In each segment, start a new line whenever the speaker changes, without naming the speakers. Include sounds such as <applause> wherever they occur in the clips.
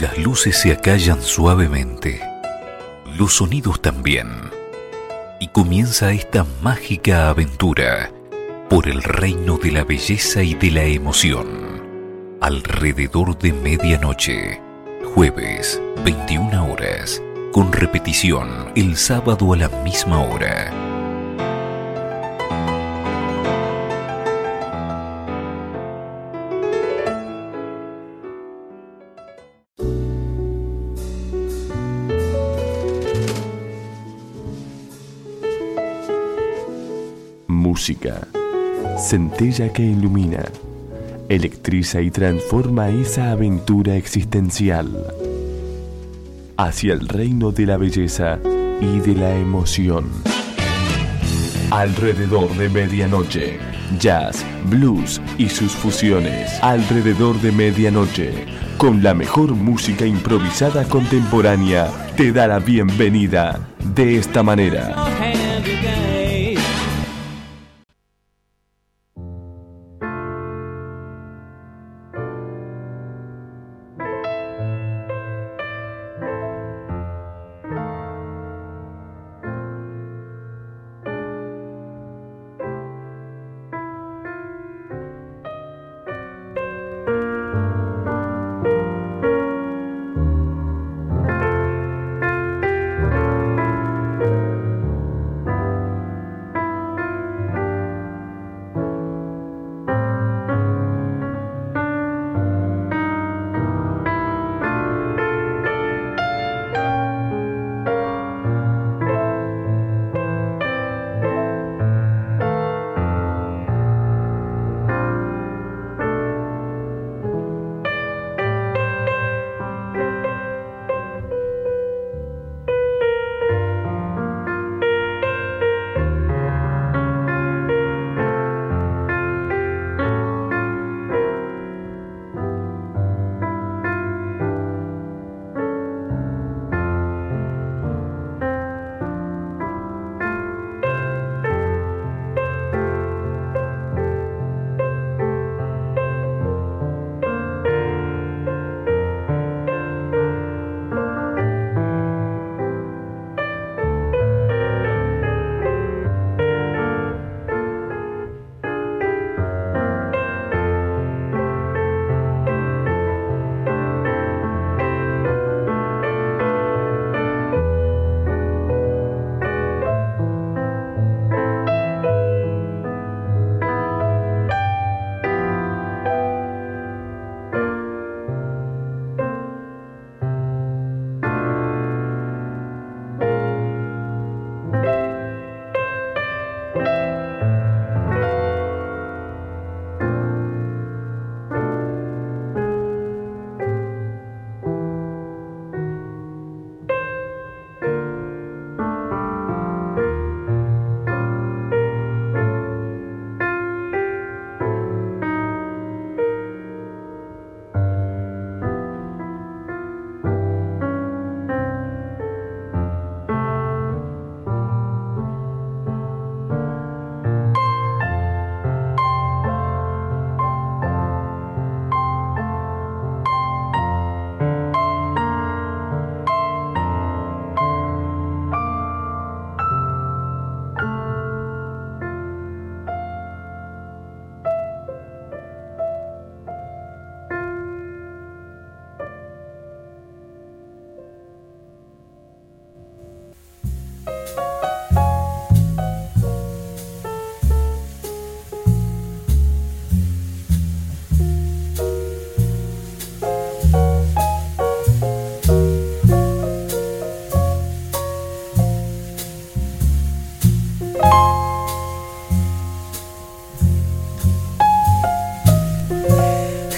Las luces se acallan suavemente, los sonidos también, y comienza esta mágica aventura por el reino de la belleza y de la emoción. Alrededor de medianoche, jueves, 21 horas, con repetición el sábado a la misma hora.
Música. Centella que ilumina, electriza y transforma esa aventura existencial hacia el reino de la belleza y de la emoción. Alrededor de medianoche, jazz, blues y sus fusiones. Alrededor de medianoche, con la mejor música improvisada contemporánea, te da la bienvenida de esta manera.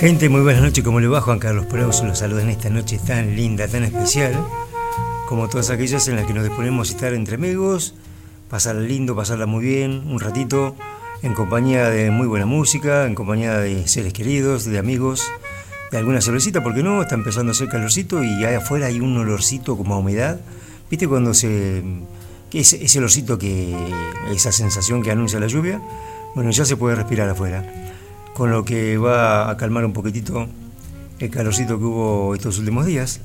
Gente, muy buenas noches, ¿cómo le va Juan Carlos Prous? Los saluda en esta noche tan linda, tan especial, como todas aquellas en las que nos disponemos a estar entre amigos, pasarla lindo, pasarla muy bien, un ratito, en compañía de muy buena música, en compañía de seres queridos, de amigos, de alguna cervecita, porque no, está empezando a hacer calorcito y ahí afuera hay un olorcito como a humedad. ¿Viste cuando se... ese, ese olorcito que... esa sensación que anuncia la lluvia? Bueno, ya se puede respirar afuera con lo que va a calmar un poquitito el calorcito que hubo estos últimos días.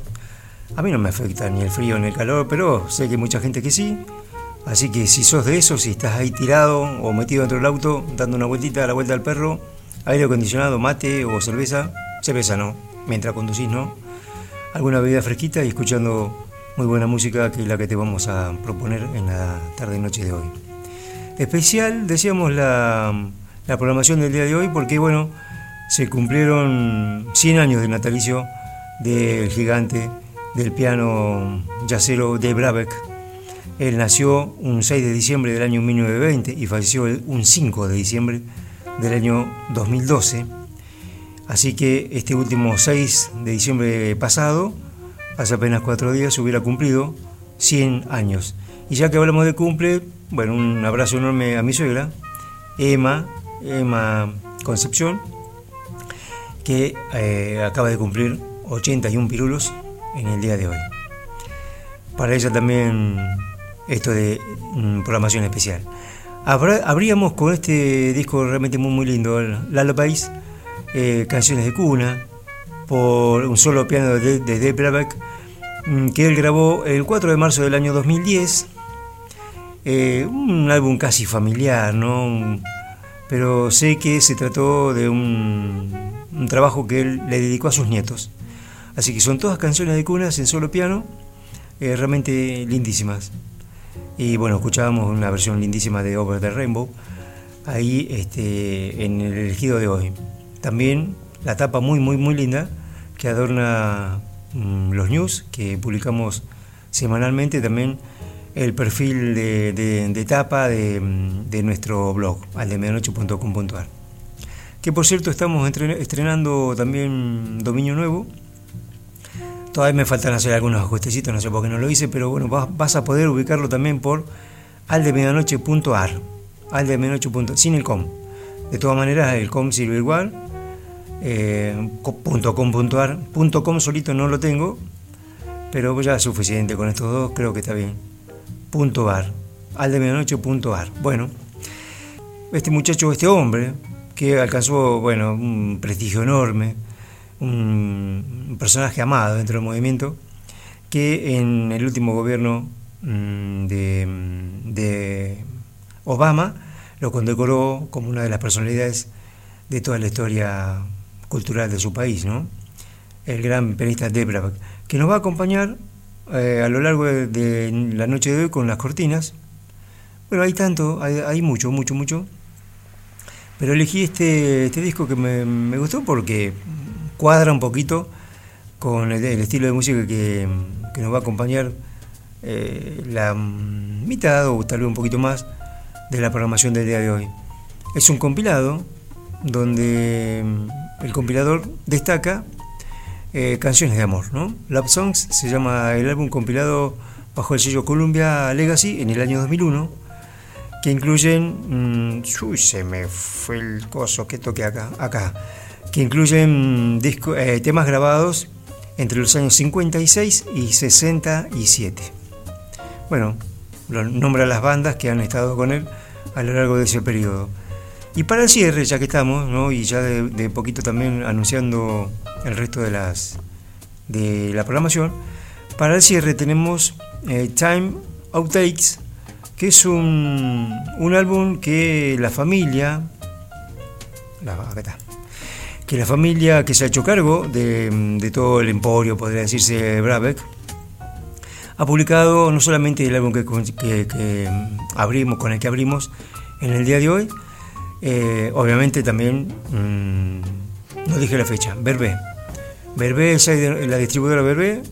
A mí no me afecta ni el frío ni el calor, pero sé que mucha gente que sí. Así que si sos de esos, si estás ahí tirado o metido dentro del auto, dando una vueltita a la vuelta al perro, aire acondicionado, mate o cerveza, cerveza no, mientras conducís no, alguna bebida fresquita y escuchando muy buena música que es la que te vamos a proponer en la tarde y noche de hoy. Especial, decíamos, la, la programación del día de hoy porque, bueno, se cumplieron 100 años de natalicio del gigante del piano yacero de Brabeck. Él nació un 6 de diciembre del año 1920 y falleció un 5 de diciembre del año 2012. Así que este último 6 de diciembre pasado, hace apenas cuatro días, hubiera cumplido 100 años. Y ya que hablamos de cumple, bueno, un abrazo enorme a mi suegra, Emma, Emma Concepción, que eh, acaba de cumplir 81 pirulos en el día de hoy. Para ella también esto de mm, programación especial. Habríamos con este disco realmente muy muy lindo, Lalo País, eh, canciones de cuna, por un solo piano de, de Dave mm, que él grabó el 4 de marzo del año 2010. Eh, un álbum casi familiar, ¿no? Pero sé que se trató de un, trabajo que él le dedicó a sus nietos. Así que son todas canciones de cunas en solo piano, eh, realmente lindísimas. Y bueno, escuchábamos una versión lindísima de Over the Rainbow, ahí este, en el elegido de hoy. También la tapa muy, muy, muy linda que adorna mm, los news que publicamos semanalmente, también el perfil de, tapa mm, de, nuestro blog, aldemedianoche.com.ar. Que por cierto estamos estrenando también dominio nuevo, Todavía me faltan hacer algunos ajustecitos, no sé por qué no lo hice, pero bueno, vas, a poder ubicarlo también por aldemedianoche.ar, aldemedianoche.ar, sin el com. De todas maneras, el com sirve igual, eh, .com.ar, .com solito no lo tengo, pero ya es suficiente con estos dos, creo que está bien. Aldemedianoche.ar. Bueno, este muchacho, este hombre, que alcanzó, bueno, un prestigio enorme, un personaje amado dentro del movimiento, que en el último gobierno mm, de, Obama lo condecoró como una de las personalidades de toda la historia cultural de su país, ¿no? el gran pianista Debra, que nos va a acompañar eh, a lo largo de, la noche de hoy con las cortinas. Bueno, hay tanto, hay, mucho, mucho, mucho. Pero elegí este, este disco que me, gustó porque cuadra un poquito con el, estilo de música que, nos va a acompañar eh, la mitad o tal vez un poquito más de la programación del día de hoy. Es un compilado donde el compilador destaca eh, canciones de amor, ¿no? Love Songs se llama el álbum compilado bajo el sello Columbia Legacy en el año 2001, que incluyen, mm, uy, se me fue el coso que toqué acá, acá, que incluyen eh, temas grabados entre los años 56 y 67. Bueno, nombra las bandas que han estado con él a lo largo de ese periodo. Y para el cierre, ya que estamos, ¿no? y ya de, poquito también anunciando el resto de las de la programación, para el cierre tenemos eh, Time Outtakes, que es un, un álbum que la familia, la, acá está, que la familia que se ha hecho cargo de, todo el emporio, podría decirse, Brabeck, ha publicado no solamente el álbum que, abrimos, con el que abrimos en el día de hoy, eh, obviamente también, mm, no dije la fecha, Verbe. Verbe es la distribuidora Verbe,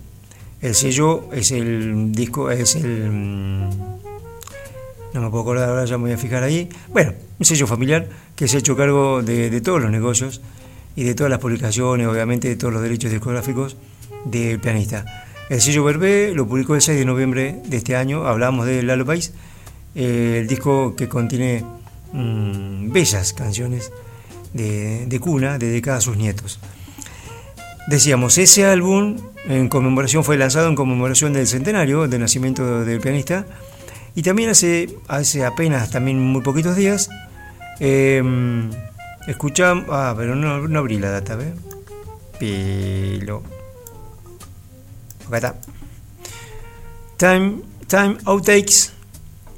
el sello es el disco, es el... Mm, no me puedo acordar ahora, ya me voy a fijar ahí. Bueno, un sello familiar que se ha hecho cargo de todos los negocios y de todas las publicaciones, obviamente de todos los derechos discográficos del pianista. El sello Verbé lo publicó el 6 de noviembre de este año, hablamos de País, eh, el disco que contiene mm, bellas canciones de, cuna dedicadas a sus nietos. Decíamos, ese álbum en conmemoración fue lanzado en conmemoración del centenario del nacimiento del pianista y también hace, hace apenas también muy poquitos días eh, Escuchamos. Ah, pero no, abrí la data, ¿ves? pelo. Acá está. Time, Time Outtakes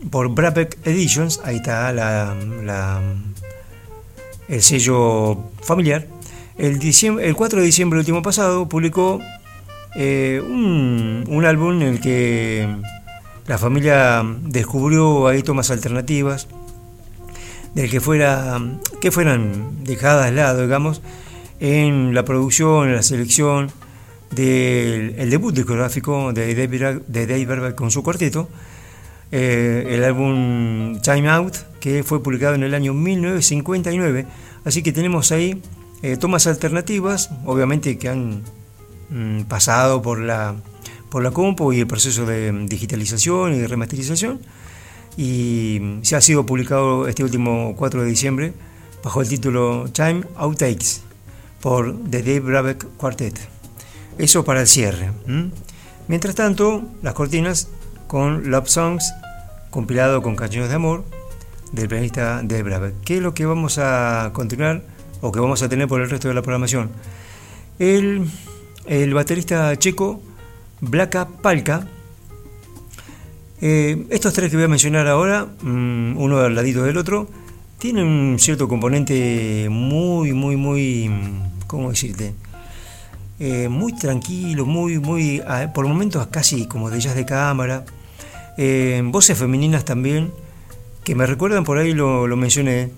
por Brapec Editions. Ahí está la, el sello familiar. El, el 4 de diciembre último pasado publicó eh, un, un, álbum en el que la familia descubrió ahí tomas alternativas, del que fuera que fueran dejadas de lado, digamos, en la producción, en la selección del debut discográfico de Dave, de con su cuarteto, eh, el álbum Time Out, que fue publicado en el año 1959. Así que tenemos ahí eh, tomas alternativas, obviamente que han mm, pasado por la, por la compo y el proceso de digitalización y de remasterización. Y se ha sido publicado este último 4 de diciembre bajo el título Time Outtakes por The Dave Brabeck Quartet. Eso para el cierre. Mientras tanto, las cortinas con Love Songs, compilado con canciones de amor del pianista Dave Brabeck. ¿Qué es lo que vamos a continuar o que vamos a tener por el resto de la programación? El, el baterista checo Blaka Palka. Eh, estos tres que voy a mencionar ahora, mm, uno al ladito del otro, tienen un cierto componente muy, muy, muy ¿cómo decirte? Eh, muy tranquilo, muy, muy, por momentos casi como de jazz de cámara. Eh, voces femeninas también, que me recuerdan, por ahí lo, mencioné,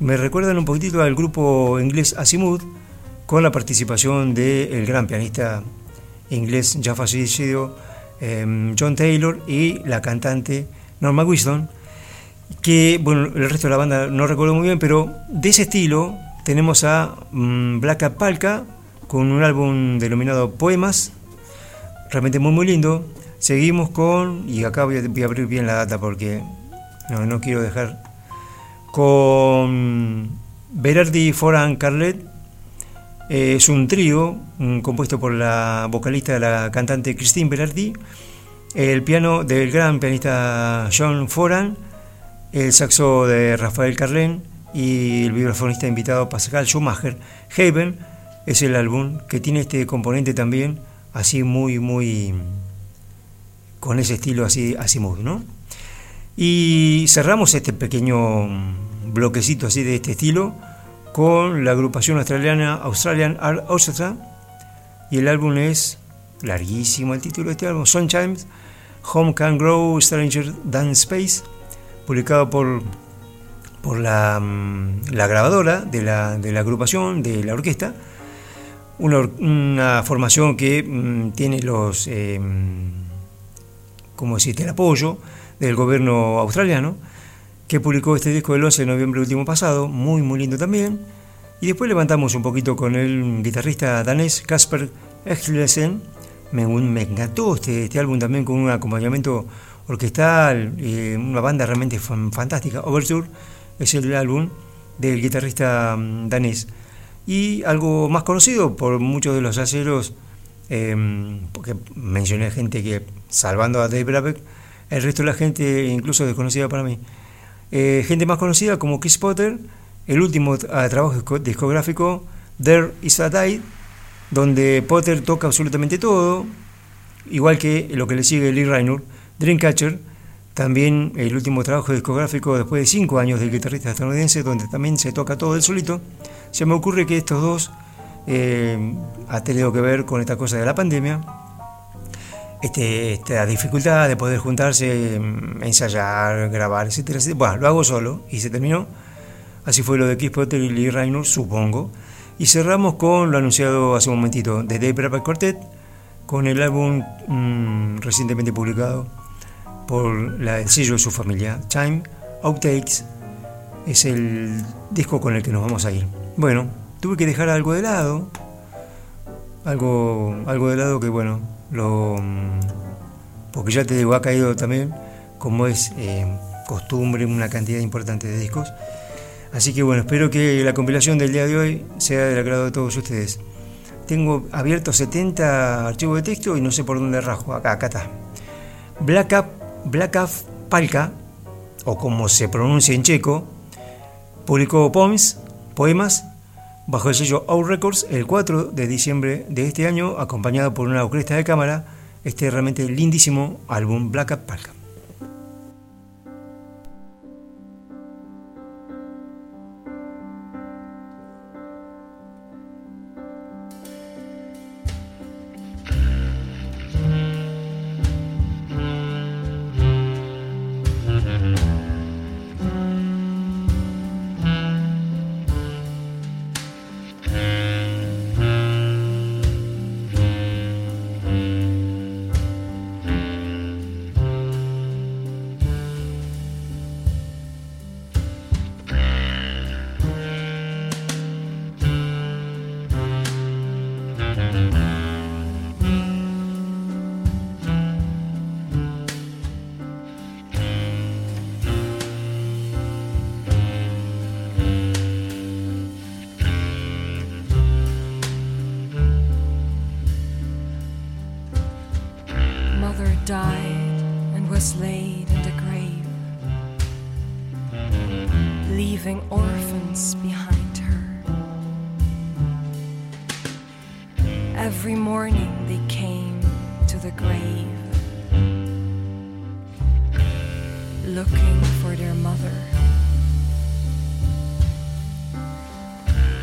me recuerdan un poquitito al grupo inglés Azimuth, con la participación del gran pianista inglés ya fallecido em, John Taylor y la cantante Norma Wisdom, que, bueno, el resto de la banda no recuerdo muy bien, pero de ese estilo, tenemos a mm, Black Palca con un álbum denominado Poemas, realmente muy muy lindo. Seguimos con, y acá voy a, abrir bien la data porque no, quiero dejar, con Berardi Foran Carlet. Eh, es un trío compuesto por la vocalista, la cantante Christine Berardi, el piano del gran pianista John Foran, el saxo de Rafael Carlen, y el vibrafonista invitado Pascal Schumacher. Haven es el álbum que tiene este componente también así muy, muy con ese estilo así, así muy, ¿no? Y cerramos este pequeño bloquecito así de este estilo con la agrupación australiana Australian Art Orchestra y el álbum es larguísimo el título de este álbum, Sometimes Home Can Grow Stranger Than Space, publicado por por la, mm, la grabadora de la, de la, agrupación, de la orquesta, una, formación que mm, tiene los, eh, como deciste, el apoyo del gobierno australiano, que publicó este disco el 11 de noviembre último pasado, muy muy lindo también, y después levantamos un poquito con el guitarrista danés Casper Echlesen, me, me encantó este, este álbum también con un acompañamiento orquestal, eh, una banda realmente fantástica, Overture, es el álbum del guitarrista mm, danés. Y algo más conocido por muchos de los aceros, em, porque mencioné gente que, salvando a Dave Brabeck, el resto de la gente, incluso desconocida para mí, eh, gente más conocida como Chris Potter, el último ah, trabajo discográfico, There Is a Tide, donde Potter toca absolutamente todo, igual que lo que le sigue Lee Raynor, Dreamcatcher, también el último trabajo discográfico después de cinco años del guitarrista estadounidense, donde también se toca todo el solito. Se me ocurre que estos dos eh, ha tenido que ver con esta cosa de la pandemia, este, esta dificultad de poder juntarse, mm, ensayar, grabar, etcétera, Bueno, lo hago solo y se terminó. Así fue lo de Keith Potter y Lee Raynor, supongo. Y cerramos con lo anunciado hace un momentito de Dave Braber Quartet, con el álbum mm, recientemente publicado por la, el sello de su familia. Time Outtakes es el disco con el que nos vamos a ir. Bueno, tuve que dejar algo de lado. Algo, algo de lado que bueno, lo porque ya te digo, ha caído también, como es eh, costumbre, una cantidad importante de discos. Así que bueno, espero que la compilación del día de hoy sea del agrado de todos ustedes. Tengo abierto 70 archivos de texto y no sé por dónde rajo. Acá, acá está. Black Up Blakav Palka, o como se pronuncia en checo, publicó poems, poemas
bajo el sello Out Records el 4 de diciembre de este año, acompañado por una orquesta de cámara, este realmente lindísimo álbum Black Up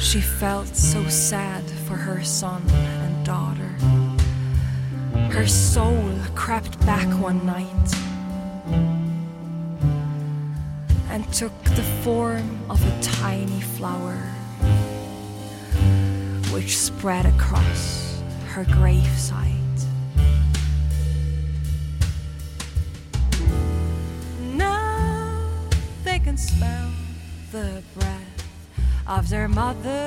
She
felt so sad for her son and daughter. Her soul crept back one night and took the form of a tiny flower, which spread across her gravesite. Now they can smell
the breath of their mother.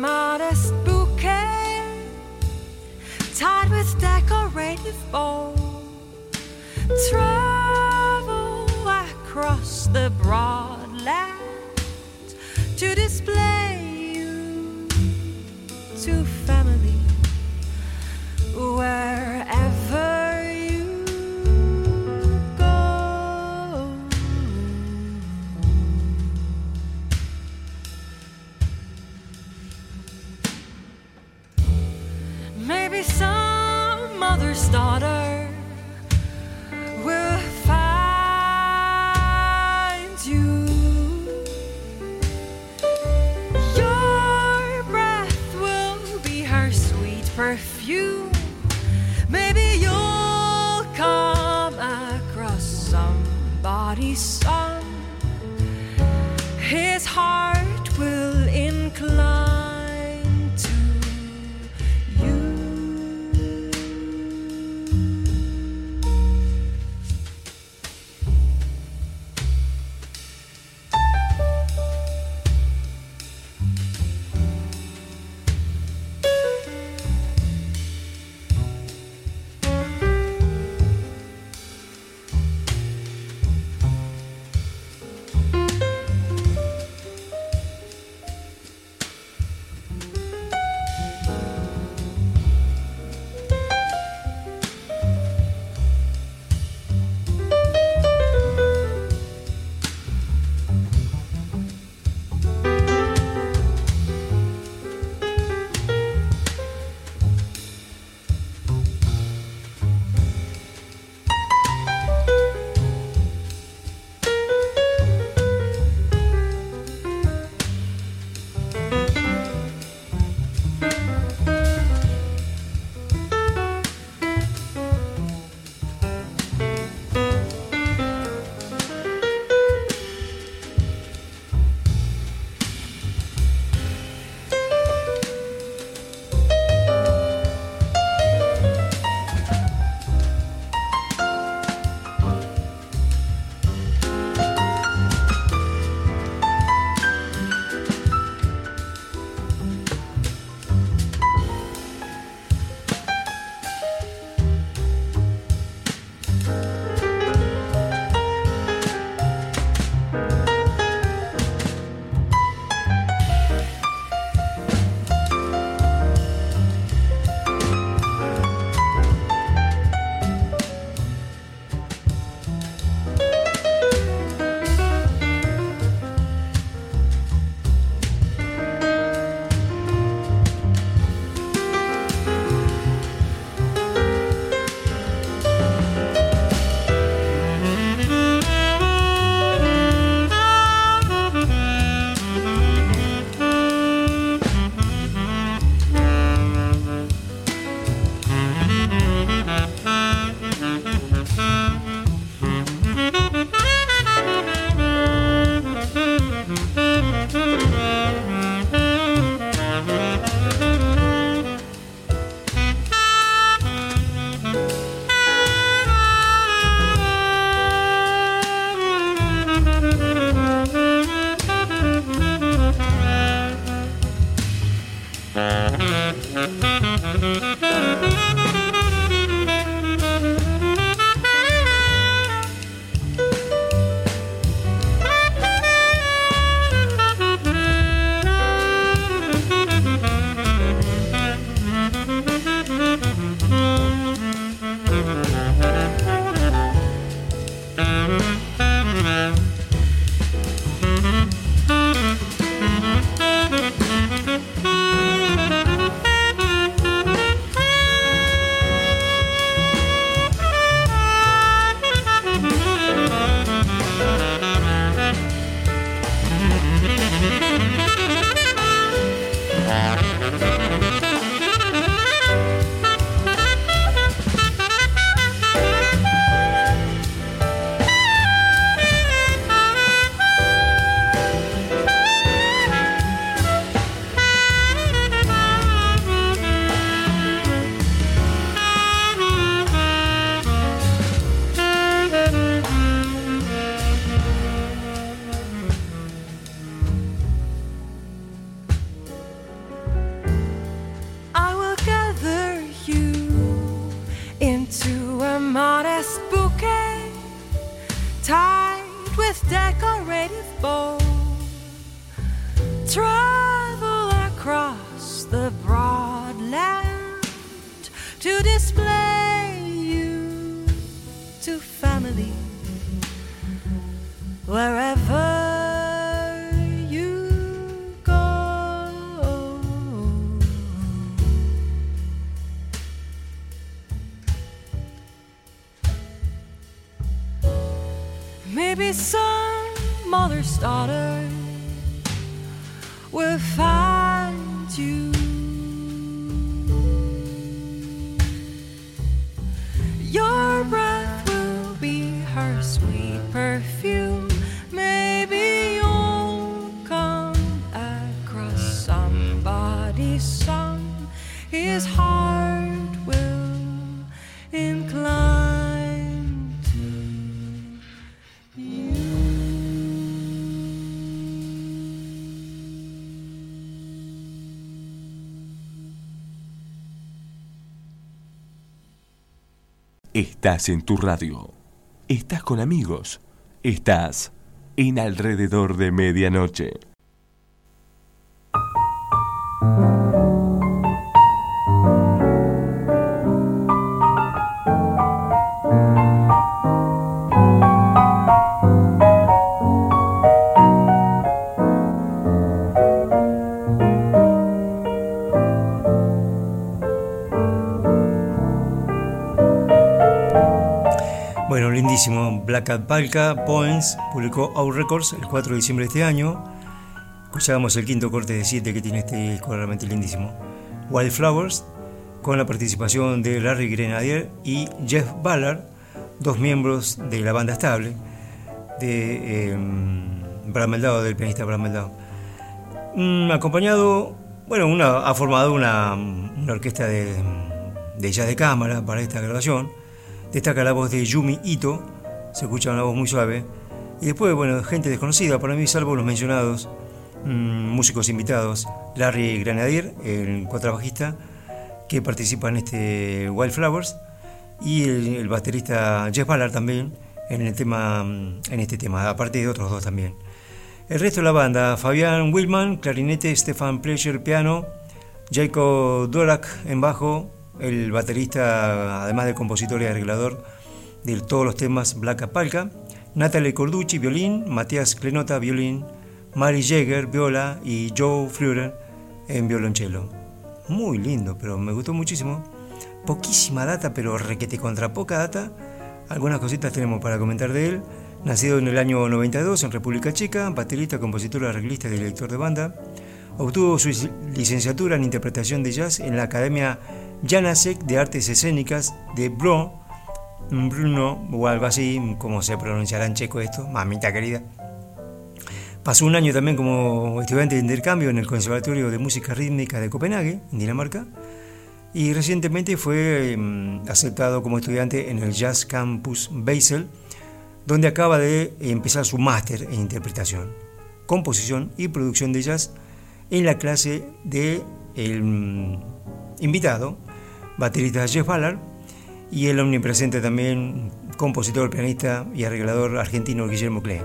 modest bouquet tied with decorative bow. Travel across the broad land
to display. you
Estás en tu radio. Estás con amigos. Estás en alrededor de medianoche.
Lindísimo. Black Cat Palca Poems publicó Out Records el 4 de diciembre de este año. Escuchábamos el quinto corte de 7 que tiene este disco realmente lindísimo. Wildflowers, con la participación de Larry Grenadier y Jeff Ballard, dos miembros de la banda estable de eh, Brad Meldau, del pianista Brad Meldau. Mm, acompañado, bueno, una, ha formado una, una orquesta de, de jazz de cámara para esta grabación. Destaca la voz de Yumi Ito, se escucha una voz muy suave. Y después, bueno, gente desconocida, para mí, salvo los mencionados, mmm, músicos invitados, Larry Grenadier, el contrabajista, que participa en este Wildflowers, y el, el baterista Jeff Ballard también en, el tema, en este tema, aparte de otros dos también. El resto de la banda, Fabián Willman, clarinete, Stefan Pleasure, piano, Jacob Dorak en bajo, el baterista, además de compositor y arreglador de todos los temas Black Apalca, Natalie Corducci, violín, Matías Clenota, violín, Mary Jäger, viola y Joe Fleurer en violonchelo. Muy lindo, pero me gustó muchísimo. Poquísima data, pero requete contra poca data. Algunas cositas tenemos para comentar de él. Nacido en el año 92 en República Checa, baterista, compositor, arreglista y director de banda. Obtuvo su licenciatura en interpretación de jazz en la Academia Janacek de Artes Escénicas de Bro, Bruno, o algo así, como se pronunciará en checo esto, mamita querida. Pasó un año también como estudiante de intercambio en el Conservatorio de Música Rítmica de Copenhague, en Dinamarca, y recientemente fue eh, aceptado como estudiante en el Jazz Campus Basel, donde acaba de empezar su máster en interpretación, composición y producción de jazz en la clase de el mm, invitado, baterista Jeff Ballard, y el omnipresente también compositor, pianista y arreglador argentino Guillermo Klein.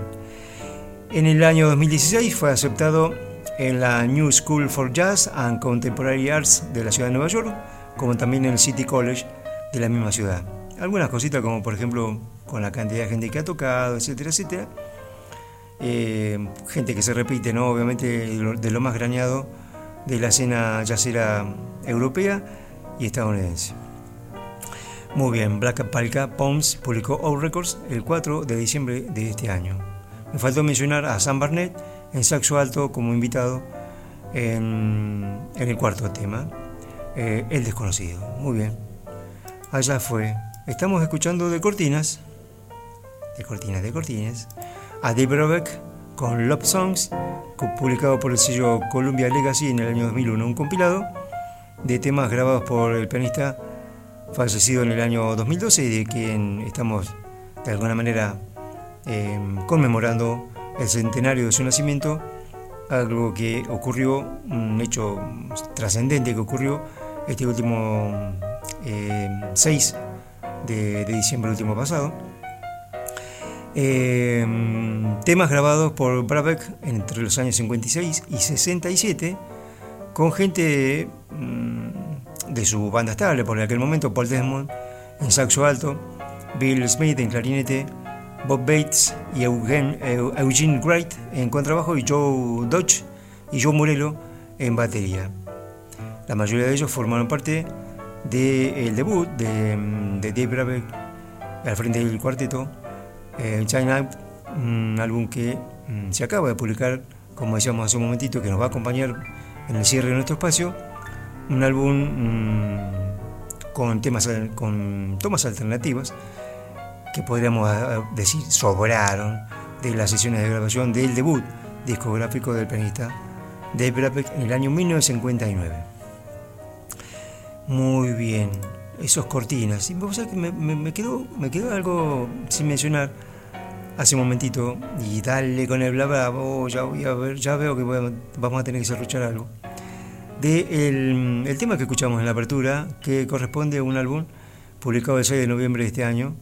En el año 2016 fue aceptado en la New School for Jazz and Contemporary Arts de la ciudad de Nueva York, como también en el City College de la misma ciudad. Algunas cositas como por ejemplo con la cantidad de gente que ha tocado, etcétera, etcétera. Eh, gente que se repite, ¿no? Obviamente de lo, más grañado de la escena jazzera europea y estadounidense. Muy bien, Black Palca Poms publicó Out Records el 4 de diciembre de este año. Me faltó mencionar a Sam Barnett en saxo alto como invitado en, en el cuarto tema, eh, El desconocido. Muy bien, allá fue. Estamos escuchando de cortinas, de cortinas, de cortinas, a Dave Robeck con Love Songs, publicado por el sello Columbia Legacy en el año 2001, un compilado de temas grabados por el pianista fallecido en el año 2012 y de quien estamos de alguna manera eh, conmemorando el centenario de su nacimiento, algo que ocurrió, un hecho trascendente que ocurrió este último eh, 6 de, de, diciembre último pasado. Eh, temas grabados por Brabeck entre los años 56 y 67 con gente de su banda estable por aquel momento, Paul Desmond en saxo alto, Bill Smith en clarinete, Bob Bates y Eugene, Eugene Wright en contrabajo y Joe Dodge y Joe Morello en batería. La mayoría de ellos formaron parte del debut de, de Dave Brabeck al frente del cuarteto, eh, China, un álbum que mm, se acaba de publicar, como decíamos hace un momentito, que nos va a acompañar en el cierre de nuestro espacio, un álbum mm, con temas con tomas alternativas que podríamos ah, decir sobraron de las sesiones de grabación del debut discográfico del pianista Dave Brubeck en el año 1959. Muy bien, esos cortinas. Y me, me, quedó, me quedó algo sin mencionar hace un momentito y dale con el bla bla, ya, voy a ver, ya veo que vamos a tener que cerruchar algo. De el, tema que escuchamos en la apertura, que corresponde a un álbum publicado el 6 de noviembre de este año,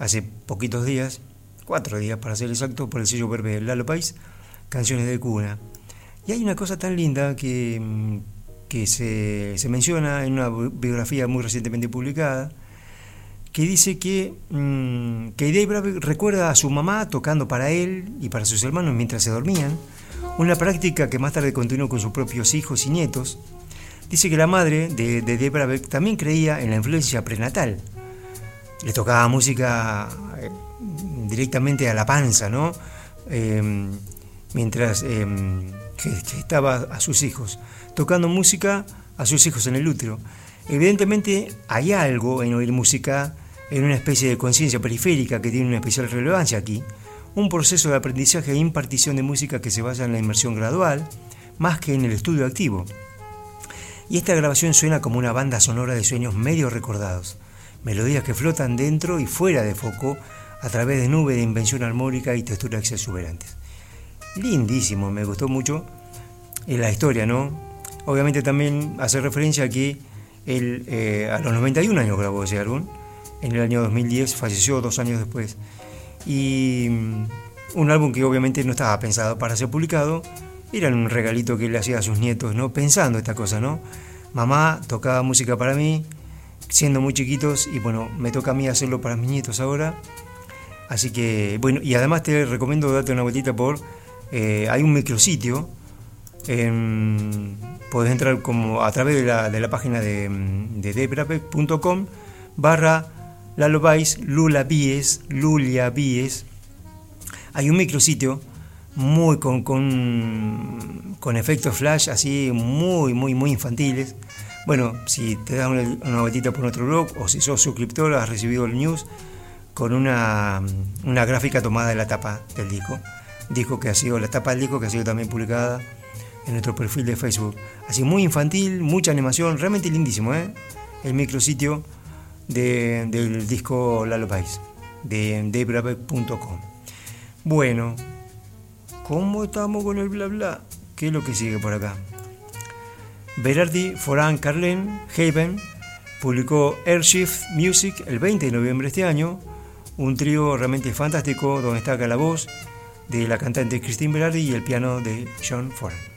hace poquitos días, cuatro días para ser exacto, por el sello verde Lalo País, Canciones de Cuna. Y hay una cosa tan linda que, que se, se, menciona en una biografía muy recientemente publicada, que dice que, mmm, que Dave recuerda a su mamá tocando para él y para sus hermanos mientras se dormían, una práctica que más tarde continuó con sus propios hijos y nietos. Dice que la madre de, de también creía en la influencia prenatal. Le tocaba música eh, directamente a la panza, ¿no? Eh, mientras eh, estaba a sus hijos, tocando música a sus hijos en el útero. Evidentemente hay algo en oír música, en una especie de conciencia periférica que tiene una especial relevancia aquí, un proceso de aprendizaje e impartición de música que se basa en la inmersión gradual, más que en el estudio activo. Y esta grabación suena como una banda sonora de sueños medio recordados, melodías que flotan dentro y fuera de foco a través de nubes de invención armónica y texturas exuberantes lindísimo, me gustó mucho en la historia, ¿no? Obviamente también hace referencia a que eh, a los 91 años grabó ese álbum, en el año 2010 falleció dos años después. Y mm, un álbum que obviamente no estaba pensado para ser publicado, era un regalito que él hacía a sus nietos, ¿no? Pensando esta cosa, ¿no? Mamá tocaba música para mí, siendo muy chiquitos, y bueno, me toca a mí hacerlo para mis nietos ahora. Así que, bueno, y además te recomiendo darte una vueltita por eh, hay un micrositio. puedes entrar como a través de la, de la página de, de barra Lalobais Lula Bies, Lulia Bies. Hay un micrositio muy con, con, con, efectos flash así muy, muy, muy infantiles. Bueno, si te das una, una por nuestro blog o si sos suscriptor has recibido el news con una, una gráfica tomada de la tapa del disco disco que ha sido, la etapa del disco que ha sido también publicada en nuestro perfil de Facebook. Así muy infantil, mucha animación, realmente lindísimo, ¿eh? El micrositio de, del disco País, de debrave.com. Bueno, ¿cómo estamos con el bla bla? ¿Qué es lo que sigue por acá? Berardi Foran Carlen Haven publicó Airshift Music el 20 de noviembre de este año, un trío realmente fantástico donde está acá la voz de la cantante Christine Berardi y el piano de John Foran.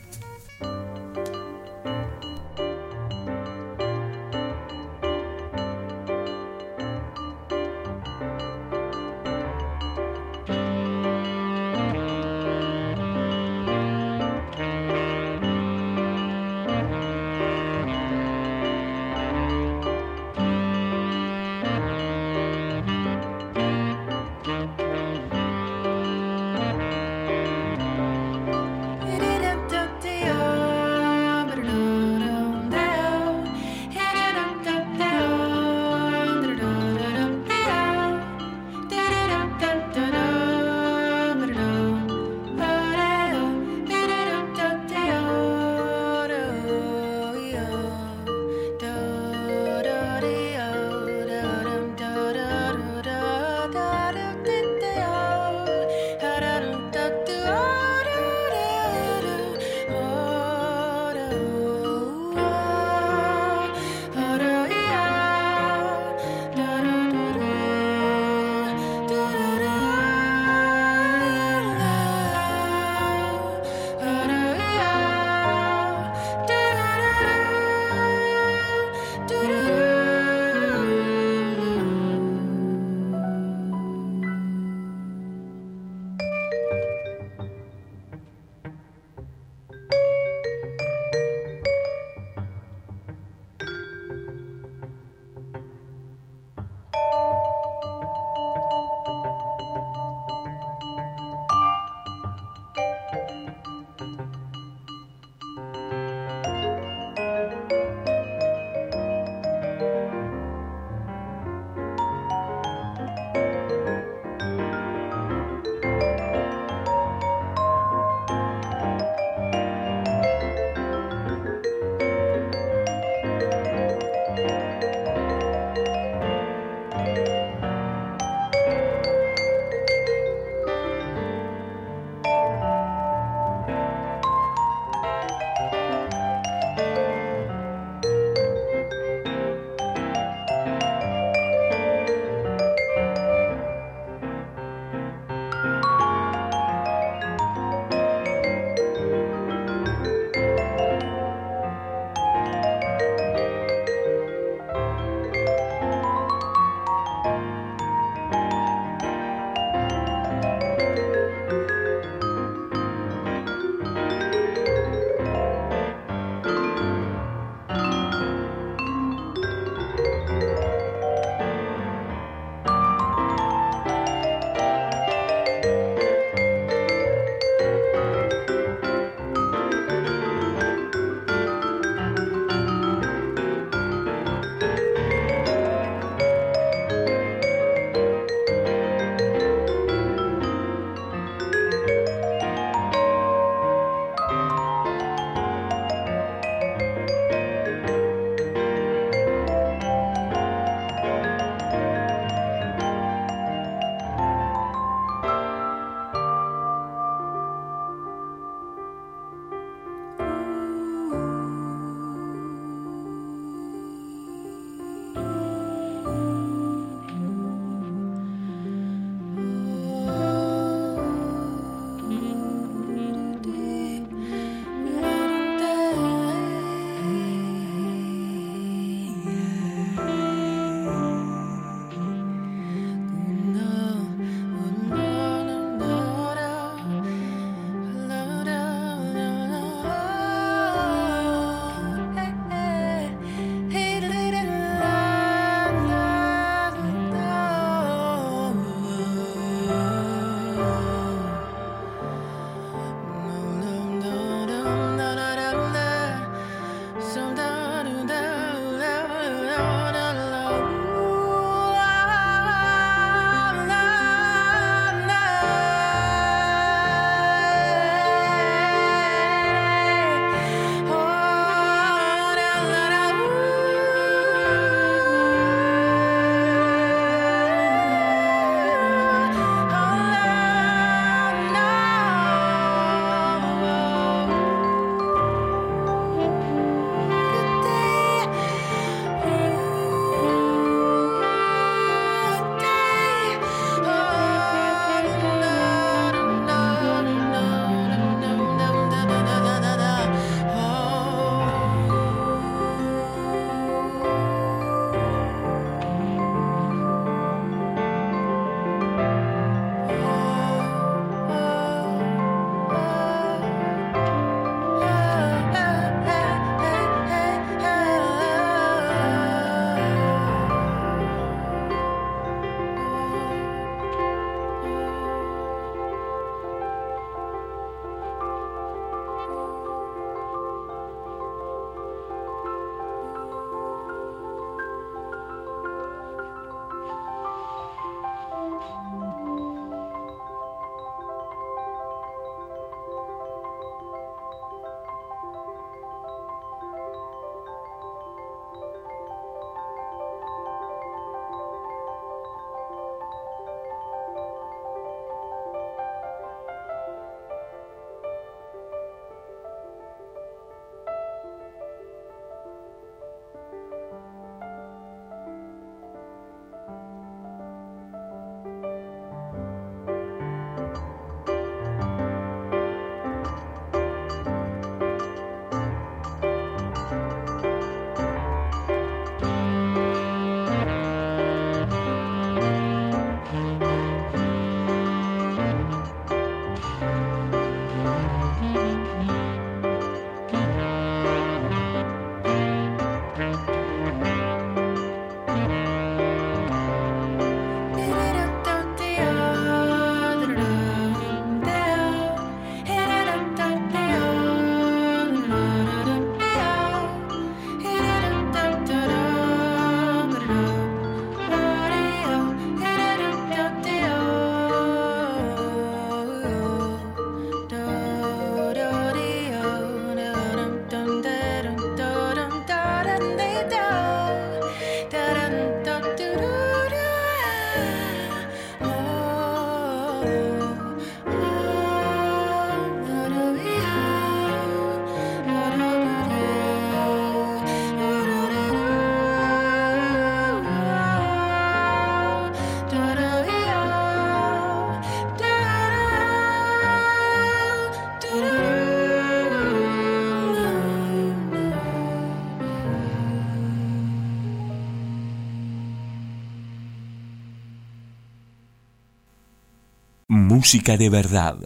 Música de verdad,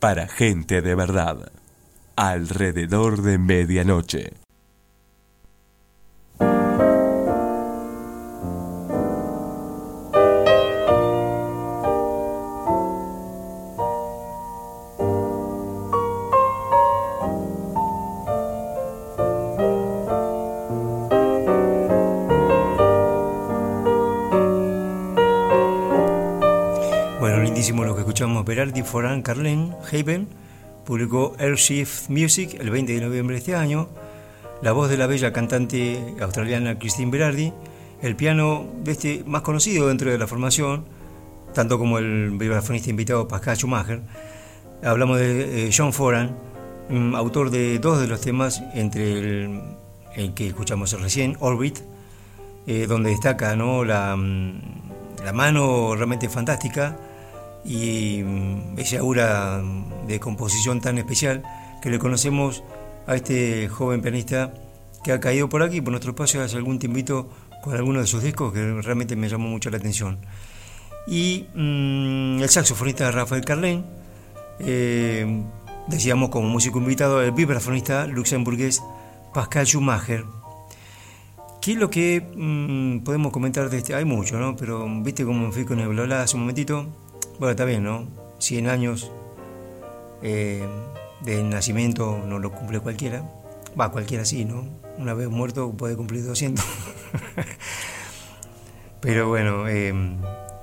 para gente de verdad, alrededor de medianoche.
Foran Carlen Haven publicó Airshift Music el 20 de noviembre de este año. La voz de la bella cantante australiana Christine Berardi. El piano de este más conocido dentro de la formación, tanto como el vibrafonista invitado Pascal Schumacher. Hablamos de eh, John Foran, autor de dos de los temas, entre el, el que escuchamos recién, Orbit, eh, donde destaca ¿no? la, mm, la mano realmente fantástica y mm, esa aura de composición tan especial que le conocemos a este joven pianista que ha caído por aquí, por nuestro espacio, hace algún tiempito con algunos de sus discos que realmente me llamó mucho la atención. Y mm, el saxofonista Rafael Carlén, eh, decíamos como músico invitado, el vibrafonista luxemburgués Pascal Schumacher. ¿Qué es lo que mm, podemos comentar de este? Hay mucho, ¿no? Pero viste cómo fui con el bla hace un momentito. Bueno, está bien, ¿no? 100 años eh, de nacimiento no lo cumple cualquiera. Va, cualquiera sí, ¿no? Una vez muerto puede cumplir 200. <laughs> Pero bueno, eh,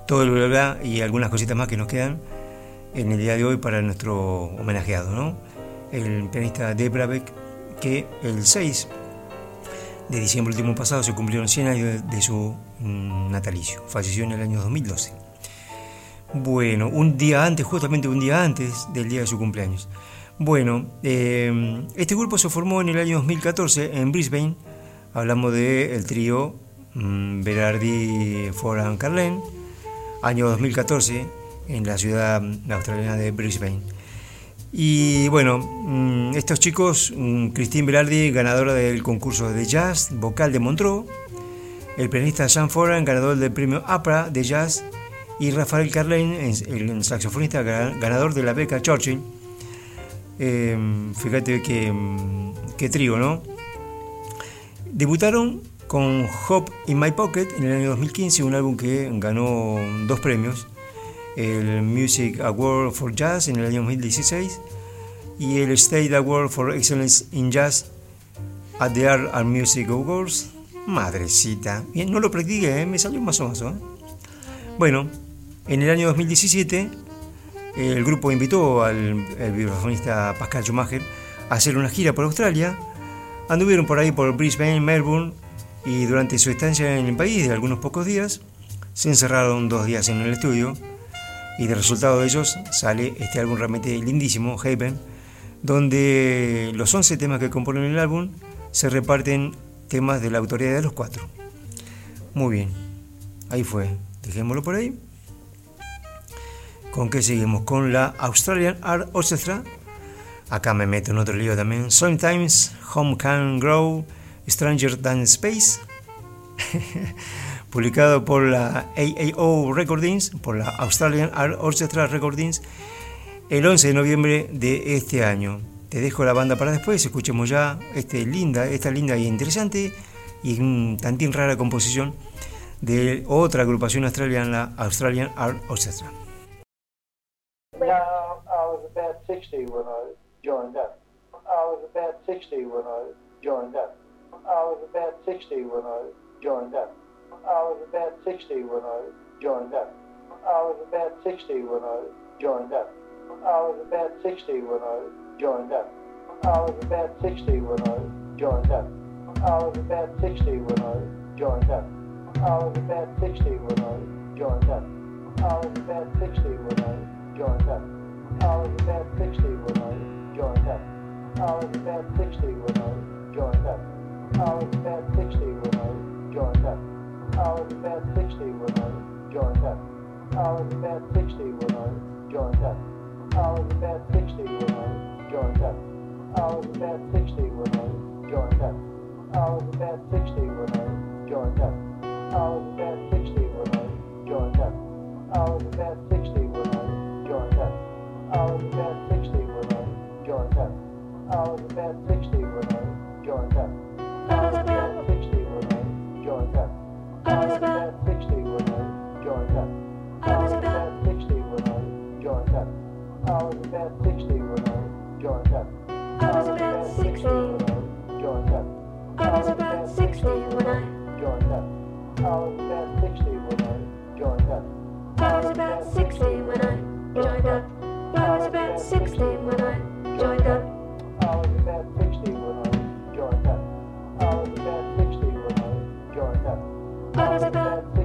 todo el bla bla y algunas cositas más que nos quedan en el día de hoy para nuestro homenajeado, ¿no? El pianista de Brabeck, que el 6 de diciembre último pasado se cumplieron 100 años de, de su mm, natalicio. Falleció en el año 2012. Bueno, un día antes, justamente un día antes del día de su cumpleaños. Bueno, eh, este grupo se formó en el año 2014 en Brisbane. Hablamos del el trío mm, Berardi Foran Carlen, año 2014, en la ciudad australiana de Brisbane. Y bueno, mm, estos chicos, mm, Christine Berardi, ganadora del concurso de jazz vocal de Montreux, el pianista Sean Foran, ganador del premio APRA de jazz, y Rafael Carlin, el saxofonista ganador de la beca Churchill. Eh, fíjate que, qué trío, ¿no? Debutaron con Hop in My Pocket en el año 2015, un álbum que ganó dos premios, el Music Award for Jazz en el año 2016 y el State Award for Excellence in Jazz at the Art and Music Awards. Madrecita, bien, no lo practiqué, ¿eh? me salió más o menos. ¿eh? Bueno, en el año 2017 el grupo invitó al, al vibrafonista Pascal Schumacher a hacer una gira por Australia. Anduvieron por ahí por Brisbane, Melbourne y durante su estancia en el país de algunos pocos días se encerraron dos días en el estudio y de resultado de ellos sale este álbum realmente lindísimo, Haven, donde los 11 temas que componen el álbum se reparten temas de la autoría de los cuatro. Muy bien, ahí fue, dejémoslo por ahí. ¿Con qué seguimos? Con la Australian Art Orchestra. Acá me meto en otro lío también. Sometimes Home Can Grow Stranger Than Space. <laughs> Publicado por la AAO Recordings, por la Australian Art Orchestra Recordings, el 11 de noviembre de este año. Te dejo la banda para después, escuchemos ya este linda, esta linda y interesante y un tantín rara composición de otra agrupación australiana, la Australian Art Orchestra.
60 when I joined up. I was about 60 when I joined up. I was about 60 when I joined up. I was about 60 when I joined up. I was about 60 when I joined up. I was about 60 when I joined up. I was about 60 when I joined up. I was about 60 when I joined up. I was about 60 when I joined up. I was about 60 when I joined up. I was about 60 when I joined up. I was about 60 when I joined up. I was about 60 when I joined up. I was about 60 when I joined up. I was about 60 when I joined up. I was about 60 when I joined up. I was about 60 when I joined up. I was about 60 when I joined up. I was about 60 when I joined up. I about 60 when I was about 60 when I joined up. I was about 60 when I joined up. I was about 60 when I joined up. I was about 60 when I joined up. I was about 60 when I joined up. I was about 60 when I joined up. I was about 60 when I joined up. I was about 60 when I joined up. I was about 60 when I joined up. I was about 60 when I joined up. I was about 16 when I joined up. I was about 60 when I joined up. I was about 60 when I joined up. I was about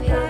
Bye.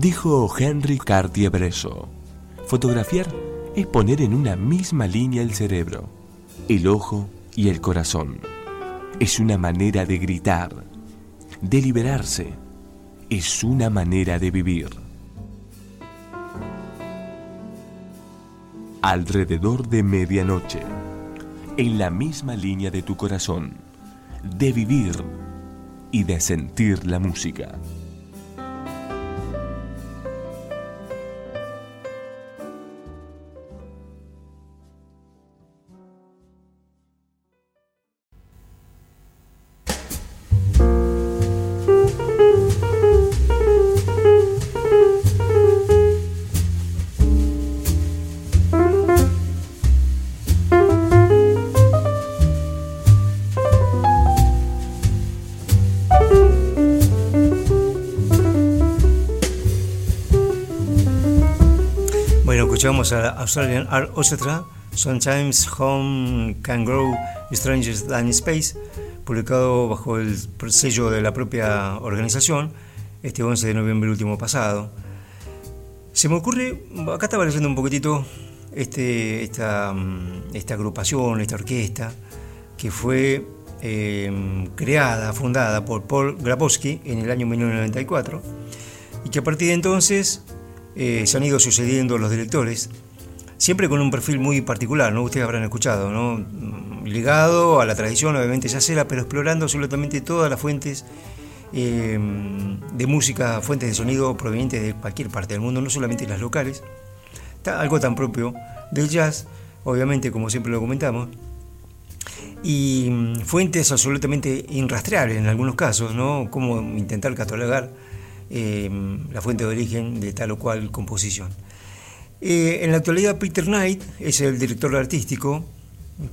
Dijo Henry Cartier-Bresson, fotografiar es poner en una misma línea el cerebro, el ojo y el corazón. Es una manera de gritar, de liberarse. Es una manera de vivir. Alrededor de medianoche, en la misma línea de tu corazón, de vivir y de sentir la música.
Australian Art Orchestra, Sometimes Home Can Grow Stranger Than Space, publicado bajo el sello de la propia organización este 11 de noviembre último pasado. Se me ocurre, acá estaba leyendo un poquitito este, esta, mm, esta agrupación, esta orquesta, que fue eh, creada, fundada por Paul Grabowski en el año 1994, y que a partir de entonces eh, se han ido sucediendo los directores, siempre con un perfil muy particular, ¿no? Ustedes habrán escuchado, ¿no? Ligado a la tradición, obviamente, yacera, pero explorando absolutamente todas las fuentes eh, de música, fuentes de sonido provenientes de cualquier parte del mundo, no solamente las locales. Algo tan propio del jazz, obviamente, como siempre lo comentamos, y mm, fuentes absolutamente irrastreables en algunos casos, ¿no? Como intentar catalogar eh, la fuente de origen de tal o cual composición. Eh, en la actualidad Peter Knight es el director artístico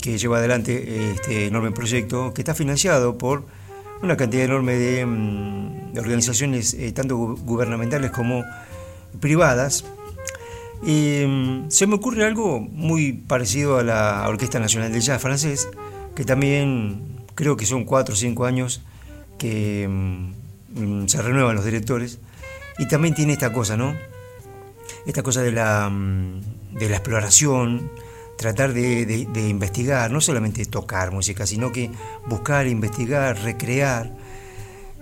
que lleva adelante este enorme proyecto que está financiado por una cantidad enorme de, mm, de organizaciones eh, tanto gu- gubernamentales como privadas. Mm, se me ocurre algo muy parecido a la Orquesta Nacional del Jazz francés, que también creo que son cuatro o cinco años que se renuevan los directores. Y también tiene esta cosa, ¿no? Esta cosa de la, mm, exploración, tratar de investigar, no solamente tocar música, sino que buscar, investigar, recrear.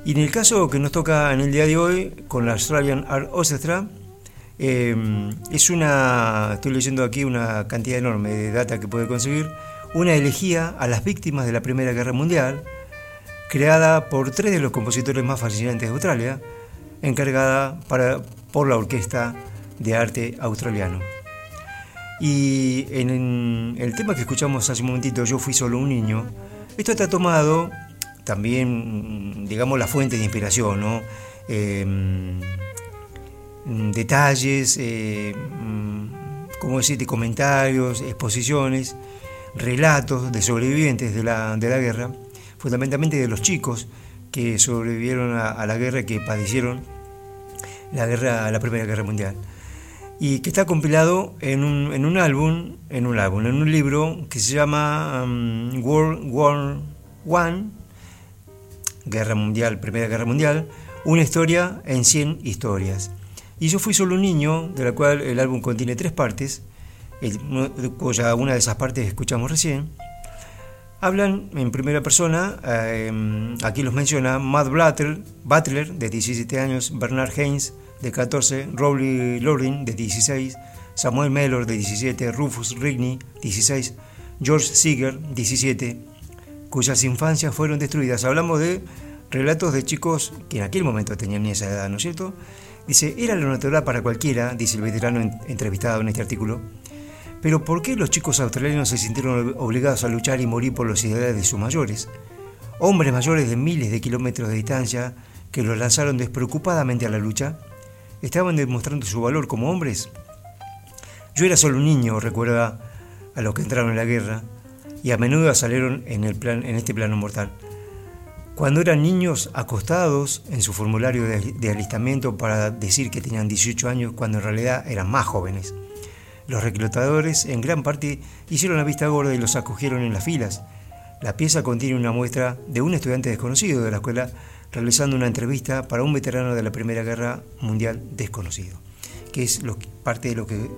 Y en el caso que nos toca en el día de hoy, con la Australian Art Orchestra, eh, es una, estoy leyendo aquí una cantidad enorme de data que puede conseguir, una elegía a las víctimas de la Primera Guerra Mundial, creada por tres de los compositores más fascinantes de Australia, encargada para, por la Orquesta de Arte Australiano. Y en, en el tema que escuchamos hace un momentito, Yo fui solo un niño, esto está tomado también, digamos, la fuente de inspiración, ¿no? Eh, detalles, eh, mm, ¿cómo decirte? Comentarios, exposiciones, relatos de sobrevivientes de la, de la guerra, fundamentalmente de los chicos que sobrevivieron a, la guerra, que padecieron la guerra, la Primera Guerra Mundial y que está compilado en un, en un álbum, en un álbum, en un libro que se llama um, World War One, Guerra Mundial, Primera Guerra Mundial, una historia en 100 historias. Y yo fui solo un niño, de la cual el álbum contiene tres partes, el- cuya una de esas partes escuchamos recién. Hablan en primera persona, eh, aquí los menciona Matt Butler, Butler, de 17 años, Bernard Haynes, de 14, Rowley Loring, de 16, Samuel Mellor, de 17, Rufus Rigney, 16, George Seeger, 17, cuyas infancias fueron destruidas. Hablamos de relatos de chicos que en aquel momento tenían esa edad, ¿no es cierto? Dice, era lo natural para cualquiera, dice el veterano en- entrevistado en este artículo, pero ¿por qué los chicos australianos se sintieron ob- obligados a luchar y morir por los ideales de sus mayores? Hombres mayores de miles de kilómetros de distancia que los lanzaron despreocupadamente a la lucha, estaban demostrando su valor como hombres. Yo era solo un niño, recuerda a los que entraron en la guerra, y a menudo salieron en este plano mortal. Cuando eran niños acostados en su formulario de, de alistamiento para decir que tenían 18 años cuando en realidad eran más jóvenes. Los reclutadores en gran parte hicieron la vista gorda y los acogieron en las filas. La pieza contiene una muestra de un estudiante desconocido de la escuela realizando una entrevista para un veterano de la Primera Guerra Mundial desconocido, que es parte de lo que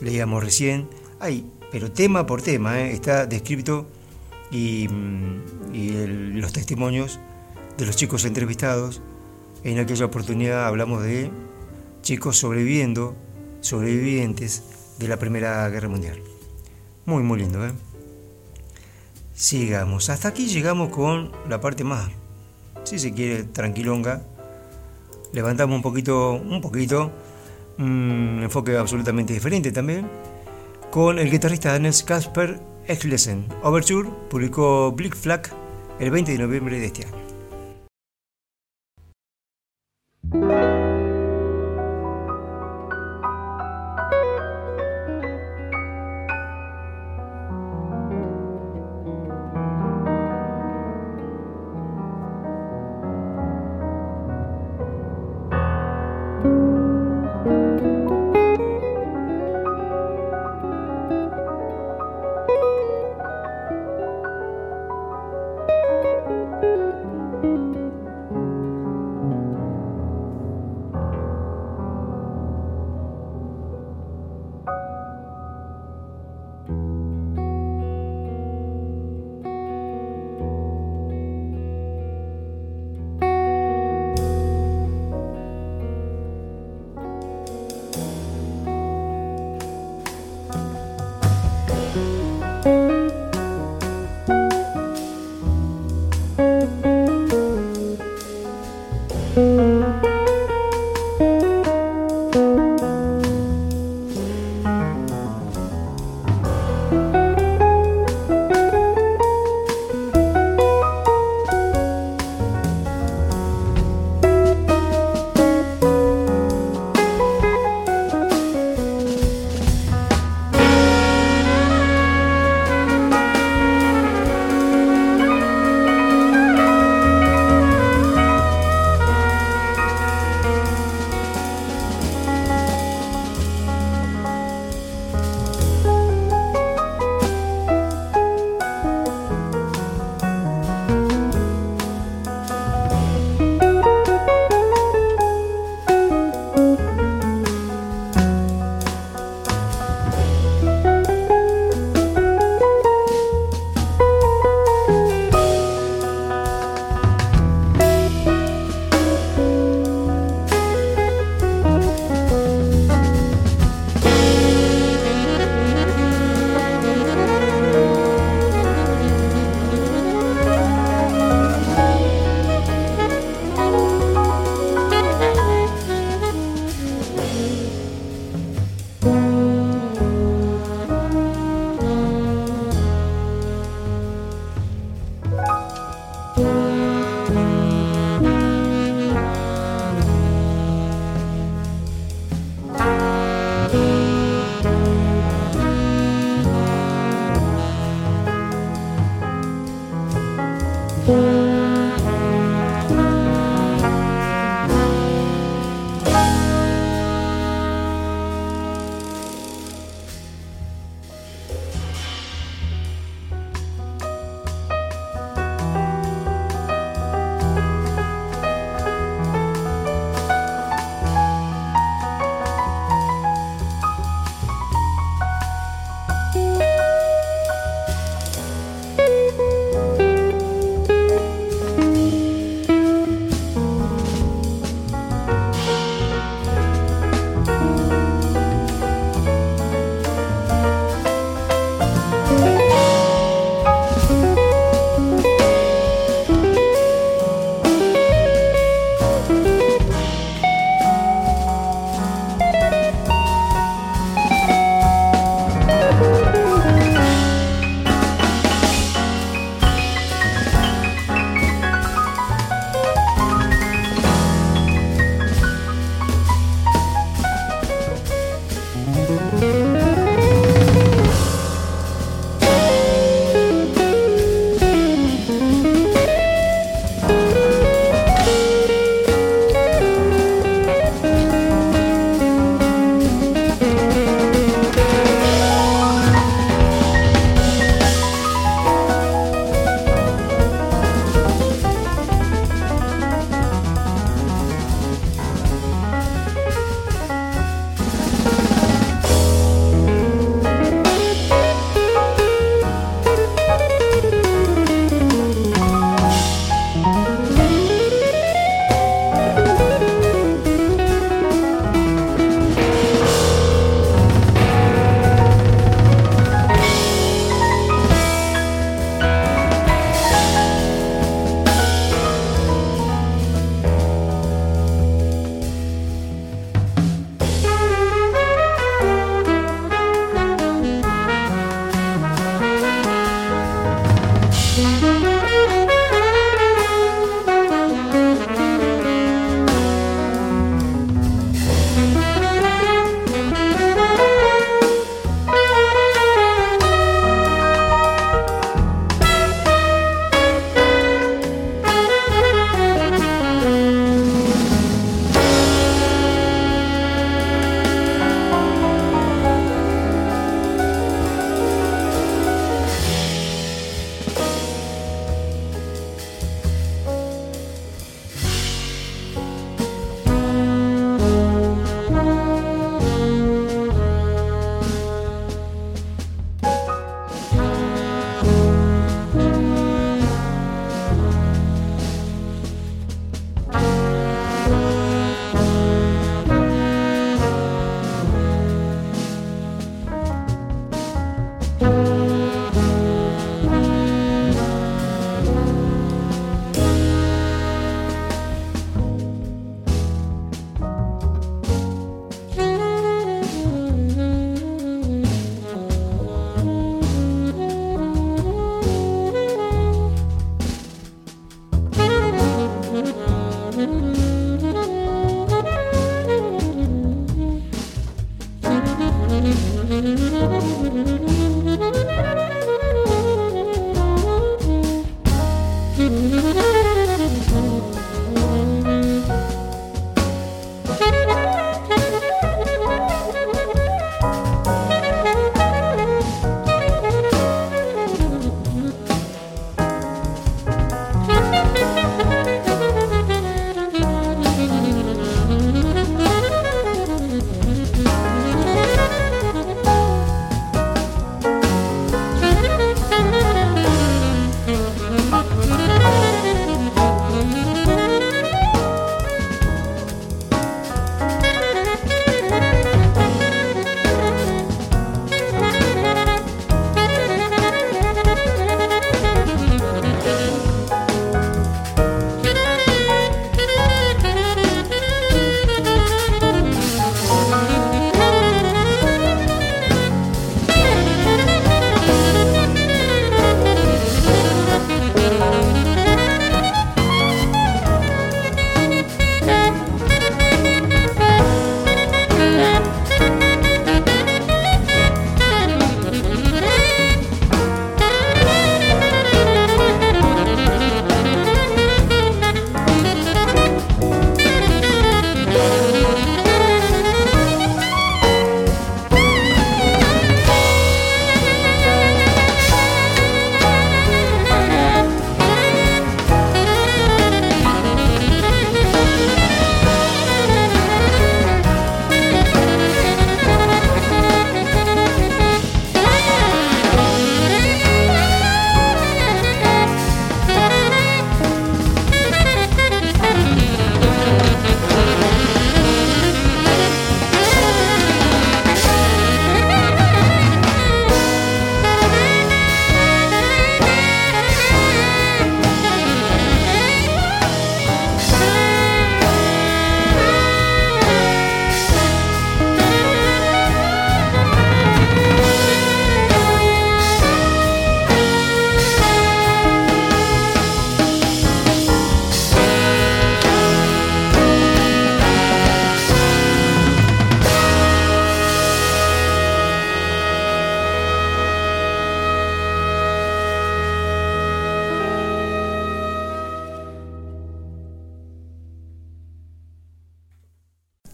leíamos recién. Ay, pero tema por tema ¿eh? está descrito y, mm, los testimonios de los chicos entrevistados. En aquella oportunidad hablamos de chicos sobreviviendo, sobrevivientes de la Primera Guerra Mundial. Muy, muy lindo, ¿eh? Sigamos. Hasta aquí llegamos con la parte más, si se quiere, tranquilonga. Levantamos un poquito, un poquito, un enfoque absolutamente diferente también, con el guitarrista Daniel Kasper Echlesen. Overture publicó Blick Flag el 20 de noviembre de este año.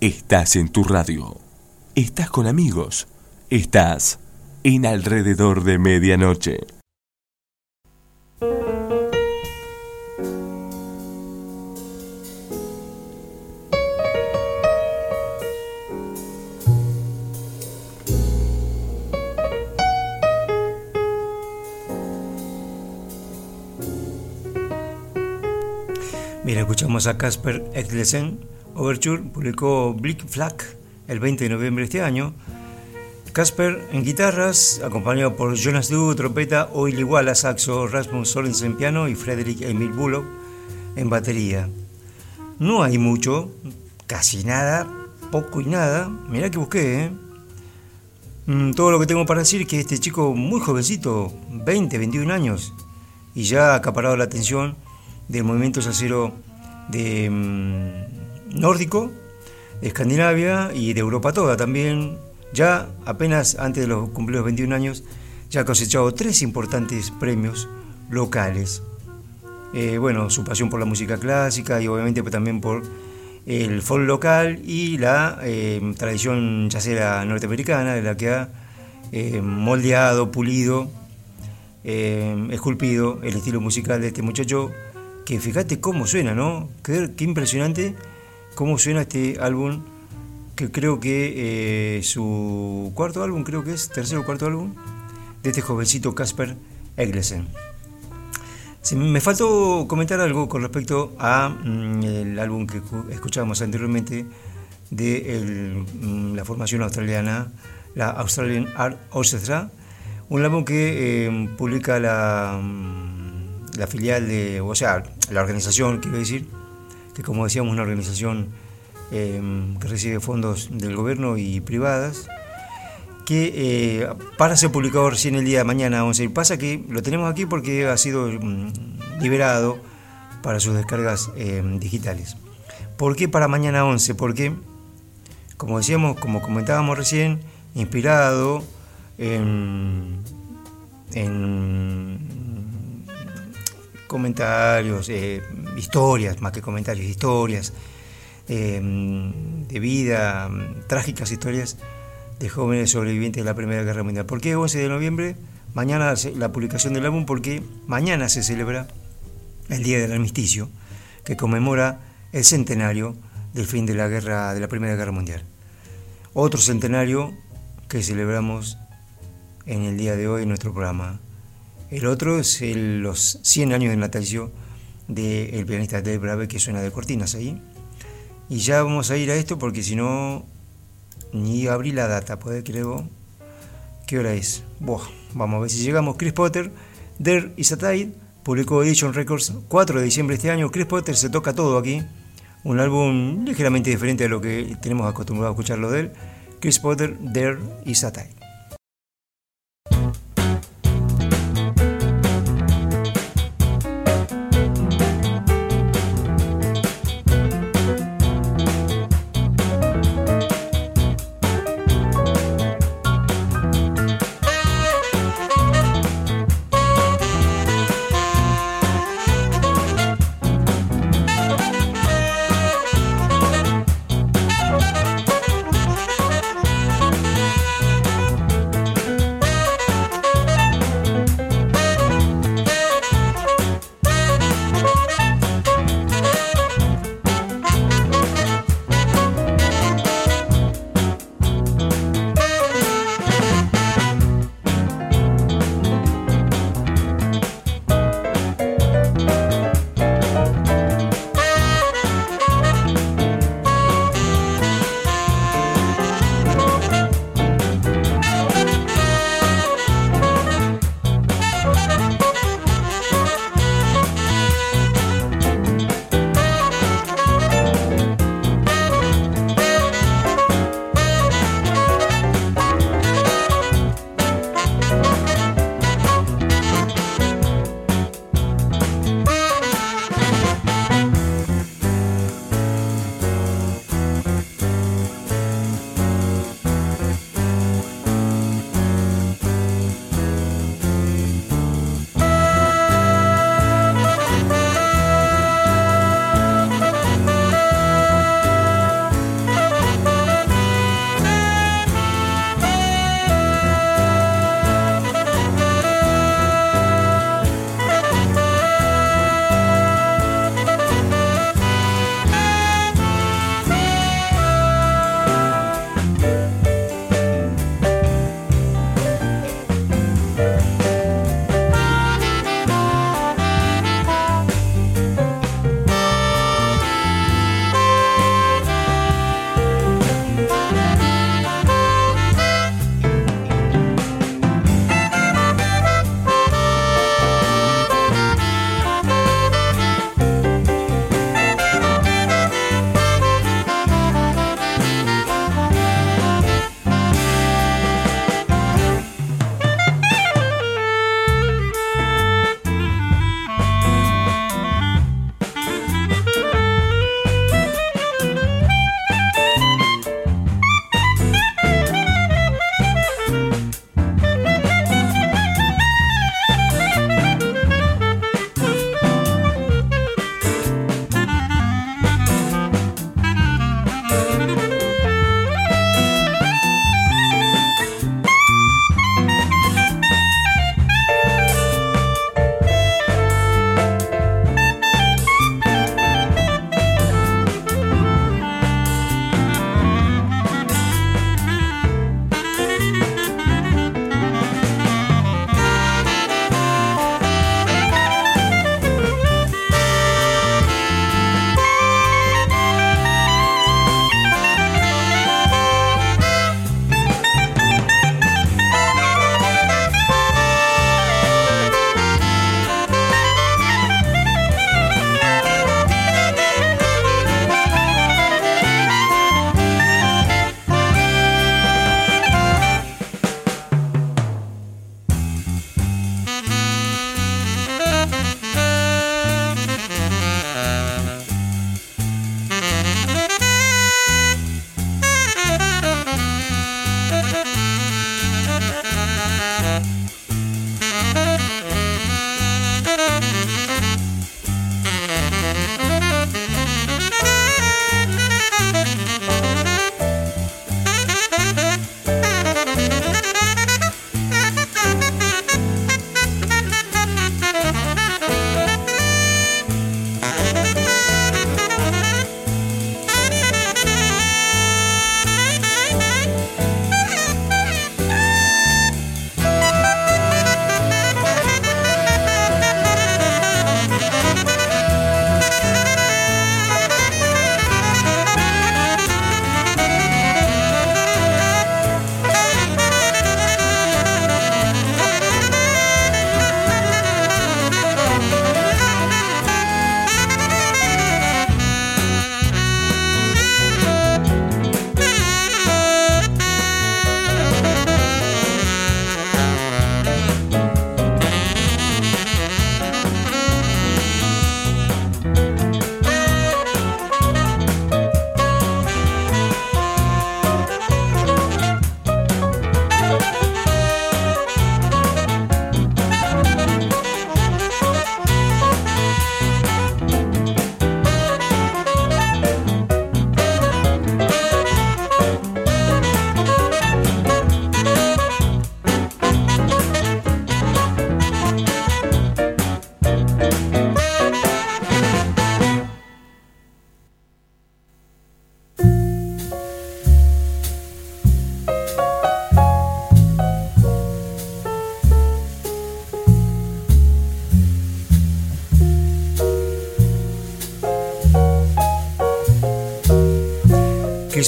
Estás en tu radio. Estás con amigos. Estás en alrededor de medianoche.
Bien, escuchamos a Casper Eklesen. Overture publicó Blick Flag el 20 de noviembre de este año. Casper en guitarras, acompañado por Jonas Du, trompeta, Oily Walla, saxo, Rasmus Sorensen piano y Frederick Emil Bullock en batería. No hay mucho, casi nada, poco y nada. Mirá que busqué, ¿eh? Mm, todo lo que tengo para decir es que este chico muy jovencito, 20, 21 años, y ya ha acaparado la atención del movimiento sacero de nórdico, de Escandinavia y de Europa toda también. Ya apenas antes de los cumplidos 21 años, ya ha cosechado tres importantes premios locales. Eh, bueno, su pasión por la música clásica y obviamente también por el folk local y la eh, tradición yacera norteamericana de la que ha eh, moldeado, pulido, esculpido el estilo musical de este muchacho que fíjate cómo suena, ¿no? Qué, qué impresionante cómo suena este álbum, que creo que eh, su cuarto álbum, creo que es, tercero o cuarto álbum, de este jovencito Casper Eglesen. me faltó comentar algo con respecto a mm, el álbum que escuchábamos anteriormente de mm, la formación australiana, la Australian Art Orchestra, un álbum que eh, publica la, mm, la filial de, o sea, la organización, quiero decir, que como decíamos, una organización em, que recibe fondos del gobierno y privadas, que eh, para ser publicado recién el día de mañana 11. Pasa que lo tenemos aquí porque ha sido mm, liberado para sus descargas em, digitales. ¿Por qué para mañana 11? Porque, como decíamos, como comentábamos recién, inspirado en comentarios, eh, historias, más que comentarios, historias eh, de vida, trágicas historias de jóvenes sobrevivientes de la Primera Guerra Mundial. ¿Por qué 11 de noviembre? Mañana la publicación del álbum porque mañana se celebra el Día del Armisticio, que conmemora el centenario del fin de la guerra de la Primera Guerra Mundial. Otro centenario que celebramos en el día de hoy en nuestro programa, el otro es los 100 años de natalicio del pianista Dave Brave que suena de cortinas ahí. Y ya vamos a ir a esto porque si no, ni abrí la data, ¿puede creo? ¿Qué hora es? vamos a ver si llegamos. Chris Potter, There Is a publicó Edition Records 4 de diciembre de este año. Chris Potter se toca todo aquí. Un álbum ligeramente diferente a lo que tenemos acostumbrado a escucharlo de él. Chris Potter, There Is a.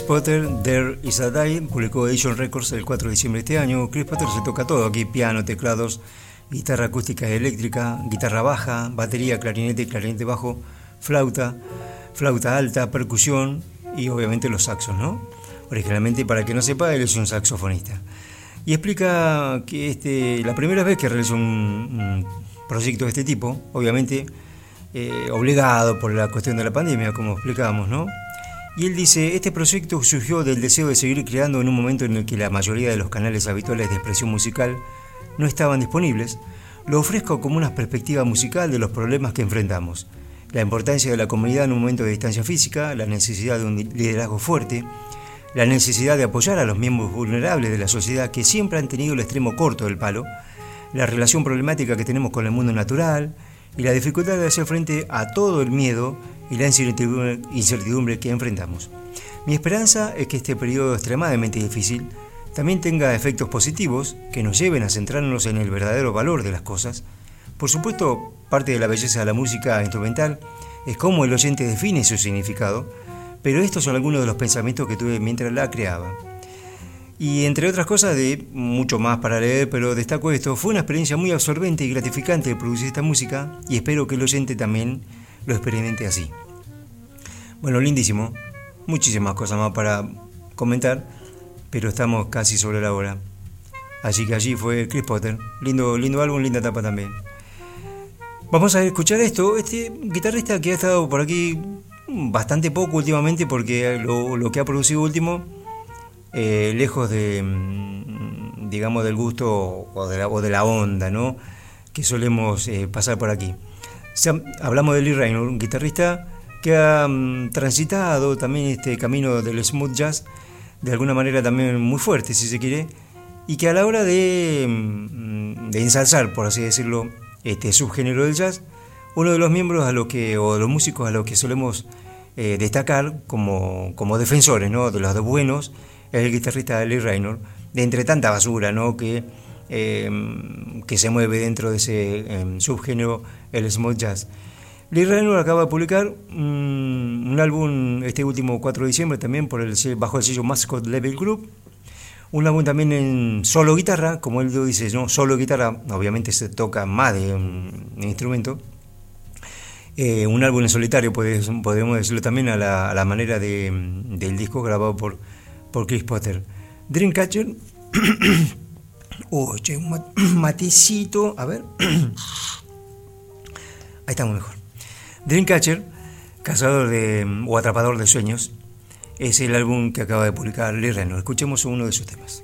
Potter, There Is a publicó Edition Records el 4 de diciembre de este año. Chris Potter se toca todo aquí, piano, teclados, guitarra acústica y eléctrica, guitarra baja, batería, clarinete, clarinete bajo, flauta, flauta alta, percusión y obviamente los saxos, ¿no? Originalmente, para que no sepa, él es un saxofonista. Y explica que este, la primera vez que realizó un, un proyecto de este tipo, obviamente eh, obligado por la cuestión de la pandemia, como explicábamos, ¿no? Y él dice, este proyecto surgió del deseo de seguir creando en un momento en el que la mayoría de los canales habituales de expresión musical no estaban disponibles. Lo ofrezco como una perspectiva musical de los problemas que enfrentamos. La importancia de la comunidad en un momento de distancia física, la necesidad de un liderazgo fuerte, la necesidad de apoyar a los miembros vulnerables de la sociedad que siempre han tenido el extremo corto del palo, la relación problemática que tenemos con el mundo natural y la dificultad de hacer frente a todo el miedo y la incertidumbre que enfrentamos. Mi esperanza es que este periodo extremadamente difícil también tenga efectos positivos que nos lleven a centrarnos en el verdadero valor de las cosas. Por supuesto, parte de la belleza de la música instrumental es cómo el oyente define su significado, pero estos son algunos de los pensamientos que tuve mientras la creaba. Y entre otras cosas, de mucho más para leer, pero destaco esto, fue una experiencia muy absorbente y gratificante producir esta música y espero que el oyente también lo experimente así. Bueno, lindísimo. Muchísimas cosas más para comentar, pero estamos casi sobre la hora. Así que allí fue Chris Potter. Lindo, lindo álbum, linda etapa también. Vamos a escuchar esto. Este guitarrista que ha estado por aquí bastante poco últimamente porque lo, que ha producido último, eh, lejos de, mm, digamos, del gusto o de la, o de la onda, ¿no? Que solemos eh, pasar por aquí hablamos de Lee Raynor, un guitarrista que ha mm, transitado también este camino del smooth jazz de alguna manera también muy fuerte, si se quiere, y que a la hora de, mm, de ensalzar, por así decirlo, este subgénero del jazz, uno de los miembros a los que, o de los músicos a los que solemos eh, destacar como, como defensores ¿no? de los buenos, el guitarrista Lee Raynor, de entre tanta basura ¿no? que Em, que se mueve dentro de ese em, subgénero, el smooth jazz. Lee Raynor acaba de publicar un álbum este último 4 de diciembre también por el, bajo el sello Mascot Level Group. Un álbum también en solo guitarra, como él dice, ¿no? solo guitarra, obviamente se toca más de un instrumento. Eh, un álbum en solitario, podemos decirlo también a la, manera del disco grabado por, por Chris Potter. Dreamcatcher <coughs> Oye, <coughs> un matecito. A ver. <coughs> Ahí estamos mejor. Dreamcatcher, cazador de, o atrapador de sueños, es el álbum que acaba de publicar Lee Reno. Escuchemos uno de sus temas.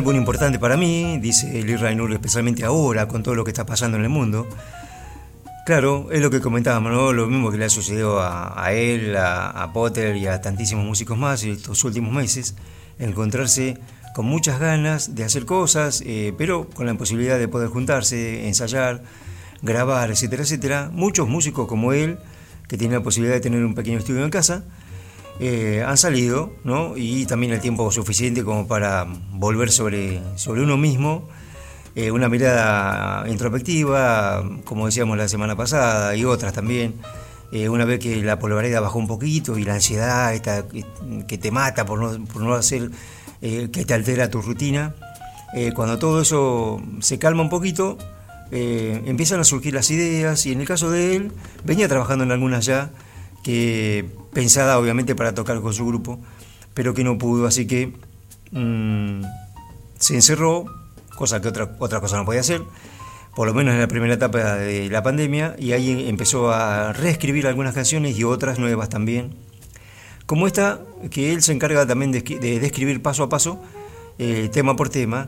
Álbum importante para mí, dice Lee Rainur, especialmente ahora con todo lo que está pasando en el mundo. Claro, es lo que comentábamos, ¿no? lo mismo que le ha sucedido a, él, a, Potter y a tantísimos músicos más estos últimos meses, encontrarse con muchas ganas de hacer cosas, eh, pero con la imposibilidad de poder juntarse, ensayar, grabar, etcétera, etcétera. Muchos músicos como él, que tienen la posibilidad de tener un pequeño estudio en casa, eh, han salido, ¿no? Y también el tiempo suficiente como para volver sobre, sobre uno mismo, eh, una mirada introspectiva, como decíamos la semana pasada, y otras también. Eh, una vez que la polaridad bajó un poquito y la ansiedad esta, que te mata por no, por no hacer, que te altera tu rutina, cuando todo eso se calma un poquito, empiezan a surgir las ideas y en el caso de él, venía trabajando en algunas ya, que pensada obviamente para tocar con su grupo, pero que no pudo, así que mm, se encerró, cosa que otra, otra cosa no podía hacer, por lo menos en la primera etapa de la pandemia, y ahí empezó a reescribir algunas canciones y otras nuevas también, como esta, que él se encarga también de, describir paso a paso, eh, tema por tema,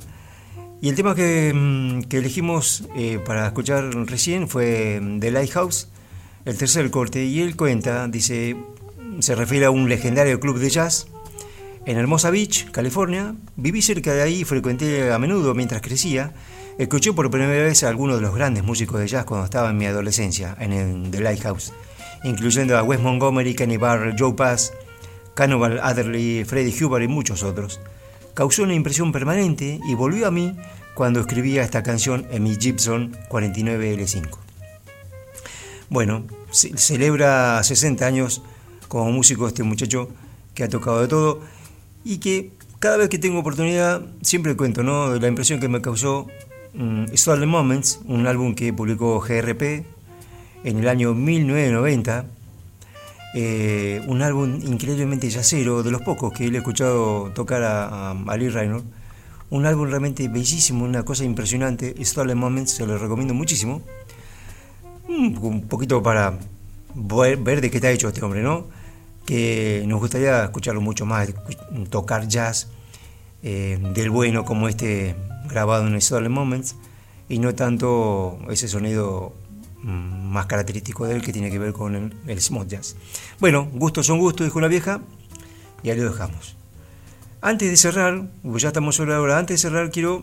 y el tema que, mm, elegimos eh, para escuchar recién fue mm, The Lighthouse, el tercer corte, y él cuenta, dice, se refiere a un legendario club de jazz en Hermosa Beach, California. Viví cerca de ahí y frecuenté a menudo mientras crecía. Escuché por primera vez a algunos de los grandes músicos de jazz cuando estaba en mi adolescencia, en el The Lighthouse, incluyendo a Wes Montgomery, Kenny Barr, Joe Pass, Cannibal Adderley, Freddie Hubbard y muchos otros. Causó una impresión permanente y volvió a mí cuando escribía esta canción en mi Gibson 49L5. Bueno, celebra 60 años como músico este muchacho que ha tocado de todo y que cada vez que tengo oportunidad siempre cuento ¿no? de la impresión que me causó um, Stolen Moments, un álbum que publicó GRP en el año 1990. Eh, un álbum increíblemente yacero, de los pocos que le he escuchado tocar a, a, Lee Raynor. Un álbum realmente bellísimo, una cosa impresionante. Stolen Moments, se lo recomiendo muchísimo un poquito para ver de qué está hecho este hombre, ¿no? Que nos gustaría escucharlo mucho más, tocar jazz eh, del bueno como este grabado en Stolen Moments y no tanto ese sonido mm, más característico de él que tiene que ver con el, el smooth jazz. Bueno, gustos son gustos, dijo la vieja, y ahí lo dejamos. Antes de cerrar, ya estamos sobre la hora, antes de cerrar quiero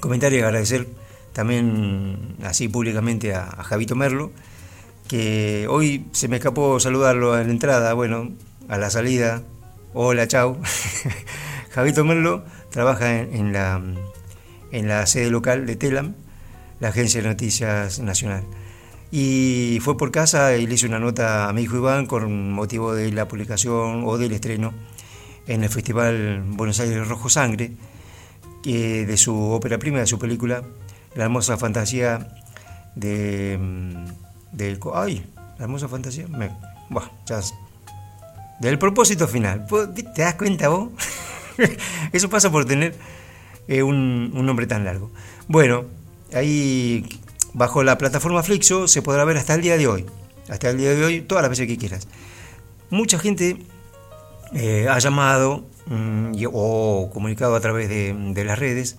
comentar y agradecer también así públicamente a, Javito Merlo, que hoy se me escapó saludarlo en la entrada, bueno, a la salida, hola, chao. <laughs> Javito Merlo trabaja en, la, en la sede local de Telam, la agencia de noticias nacional. Y fue por casa y le hice una nota a mi hijo Iván con motivo de la publicación o del estreno en el Festival Buenos Aires Rojo Sangre, de su ópera prima, de su película la hermosa fantasía de, de ay, la hermosa fantasía, me, ya, del propósito final. ¿Te das cuenta vos? <laughs> Eso pasa por tener eh, un, nombre tan largo. Bueno, ahí bajo la plataforma Flixo se podrá ver hasta el día de hoy. Hasta el día de hoy, todas las veces que quieras. Mucha gente eh, ha llamado mm, o comunicado a través de las redes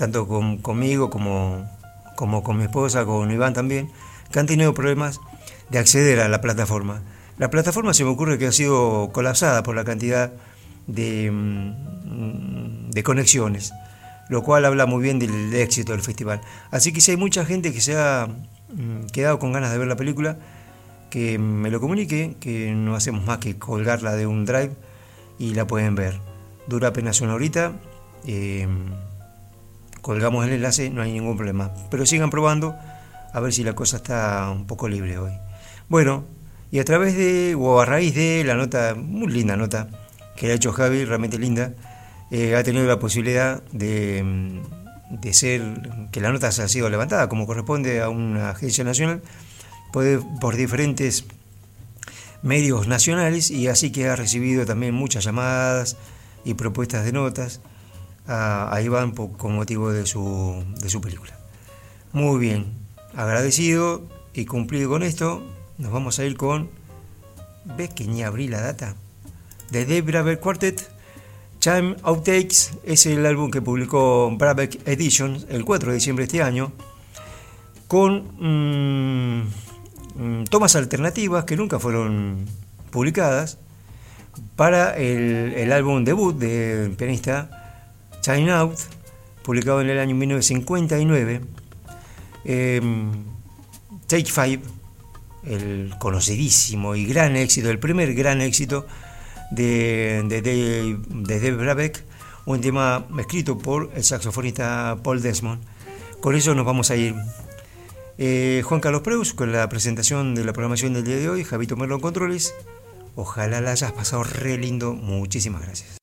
tanto conmigo como, como con mi esposa, con Iván también, que han tenido problemas de acceder a la plataforma. La plataforma se me ocurre que ha sido colapsada por la cantidad de, mm, de conexiones, lo cual habla muy bien del éxito del festival. Así que si hay mucha gente que se ha mm, quedado con ganas de ver la película, que me lo comunique, que no hacemos más que colgarla de un drive y la pueden ver. Dura apenas una horita. Eh, colgamos el enlace, no hay ningún problema. Pero sigan probando a ver si la cosa está un poco libre hoy. Bueno, y a través de, o a raíz de la nota, muy linda nota, que ha hecho Javi, realmente linda, eh, ha tenido la posibilidad de, mm, de ser, que la nota ha sido levantada como corresponde a una agencia nacional, por, por diferentes medios nacionales y así que ha recibido también muchas llamadas y propuestas de notas a, Iván con motivo de su, de su película. Muy bien, agradecido y cumplido con esto, nos vamos a ir con. ¿Ves que ni abrí la data? De Dave Braver Quartet, Chime Outtakes es el álbum que publicó Brabeck Editions el 4 de diciembre de este año, con mm, mm, tomas alternativas que nunca fueron publicadas para el álbum debut del pianista Chime Out, publicado en el año 1959. Em, Take Five, el conocidísimo y gran éxito, el primer gran éxito de, Dave Brabeck, un tema escrito por el saxofonista Paul Desmond. Con eso nos vamos a ir. Eh, Juan Carlos Preus con la presentación de la programación del día de hoy, Javito Merlo Controles. Ojalá la hayas pasado re lindo. Muchísimas gracias.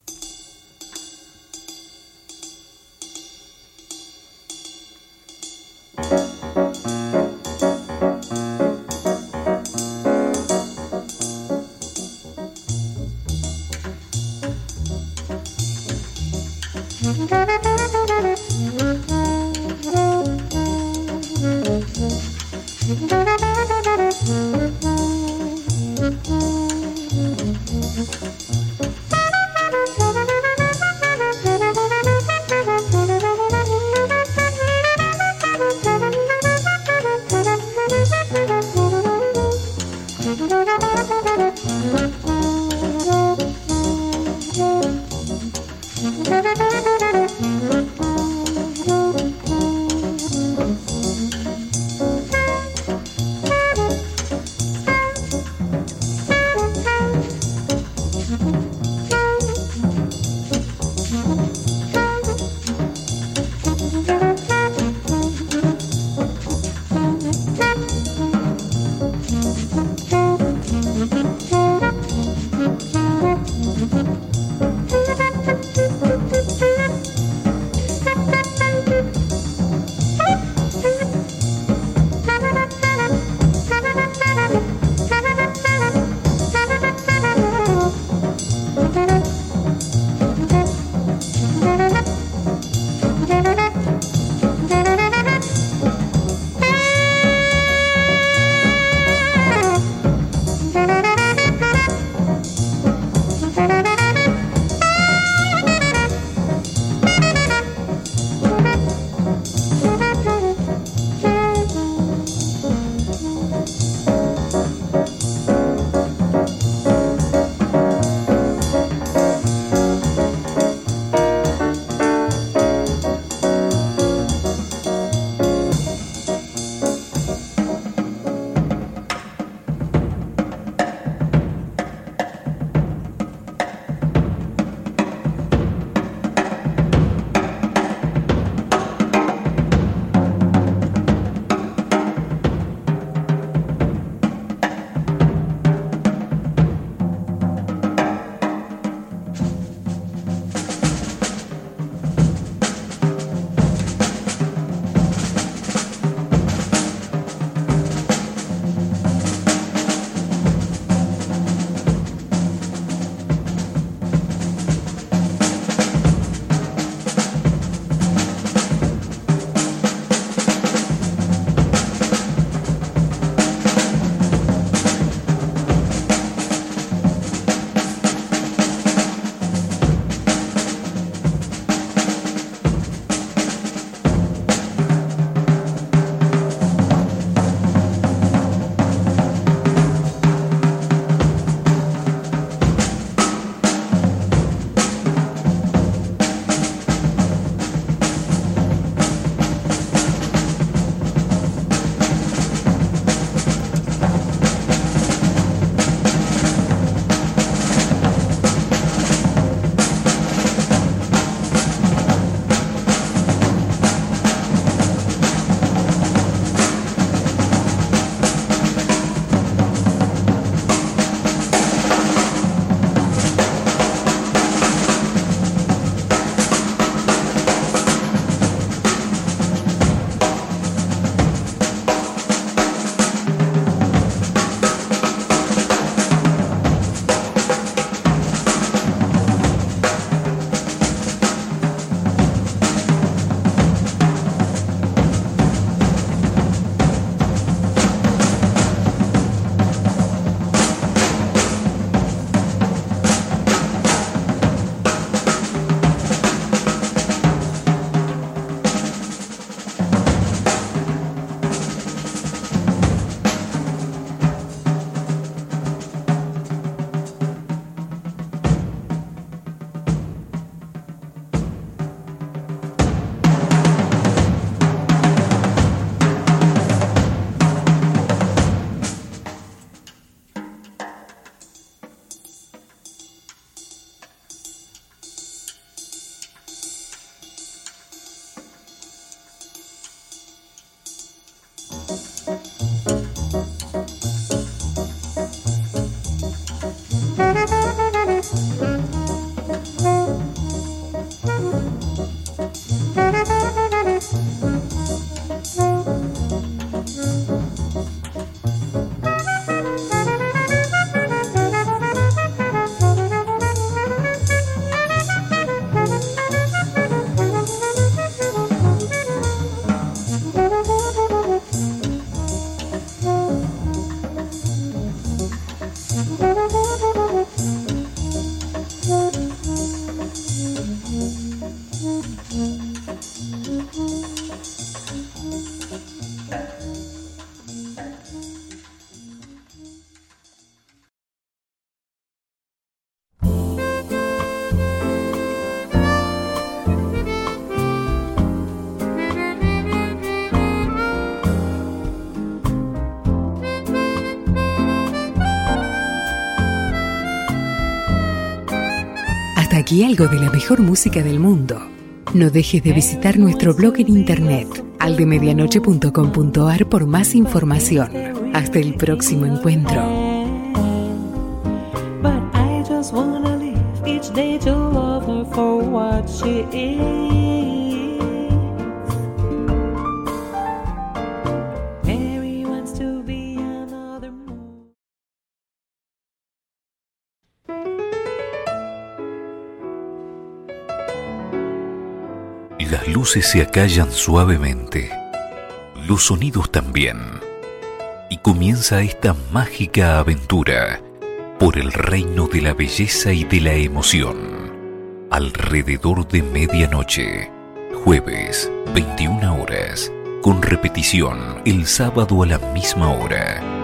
Aquí algo de la mejor música del mundo. No dejes de visitar nuestro blog en internet aldemedianoche.com.ar por más información. Hasta el próximo encuentro.
Se acallan suavemente, los sonidos también, y comienza esta mágica aventura por el reino de la belleza y de la emoción. Alrededor de medianoche, jueves, 21 horas, con repetición el sábado a la misma hora.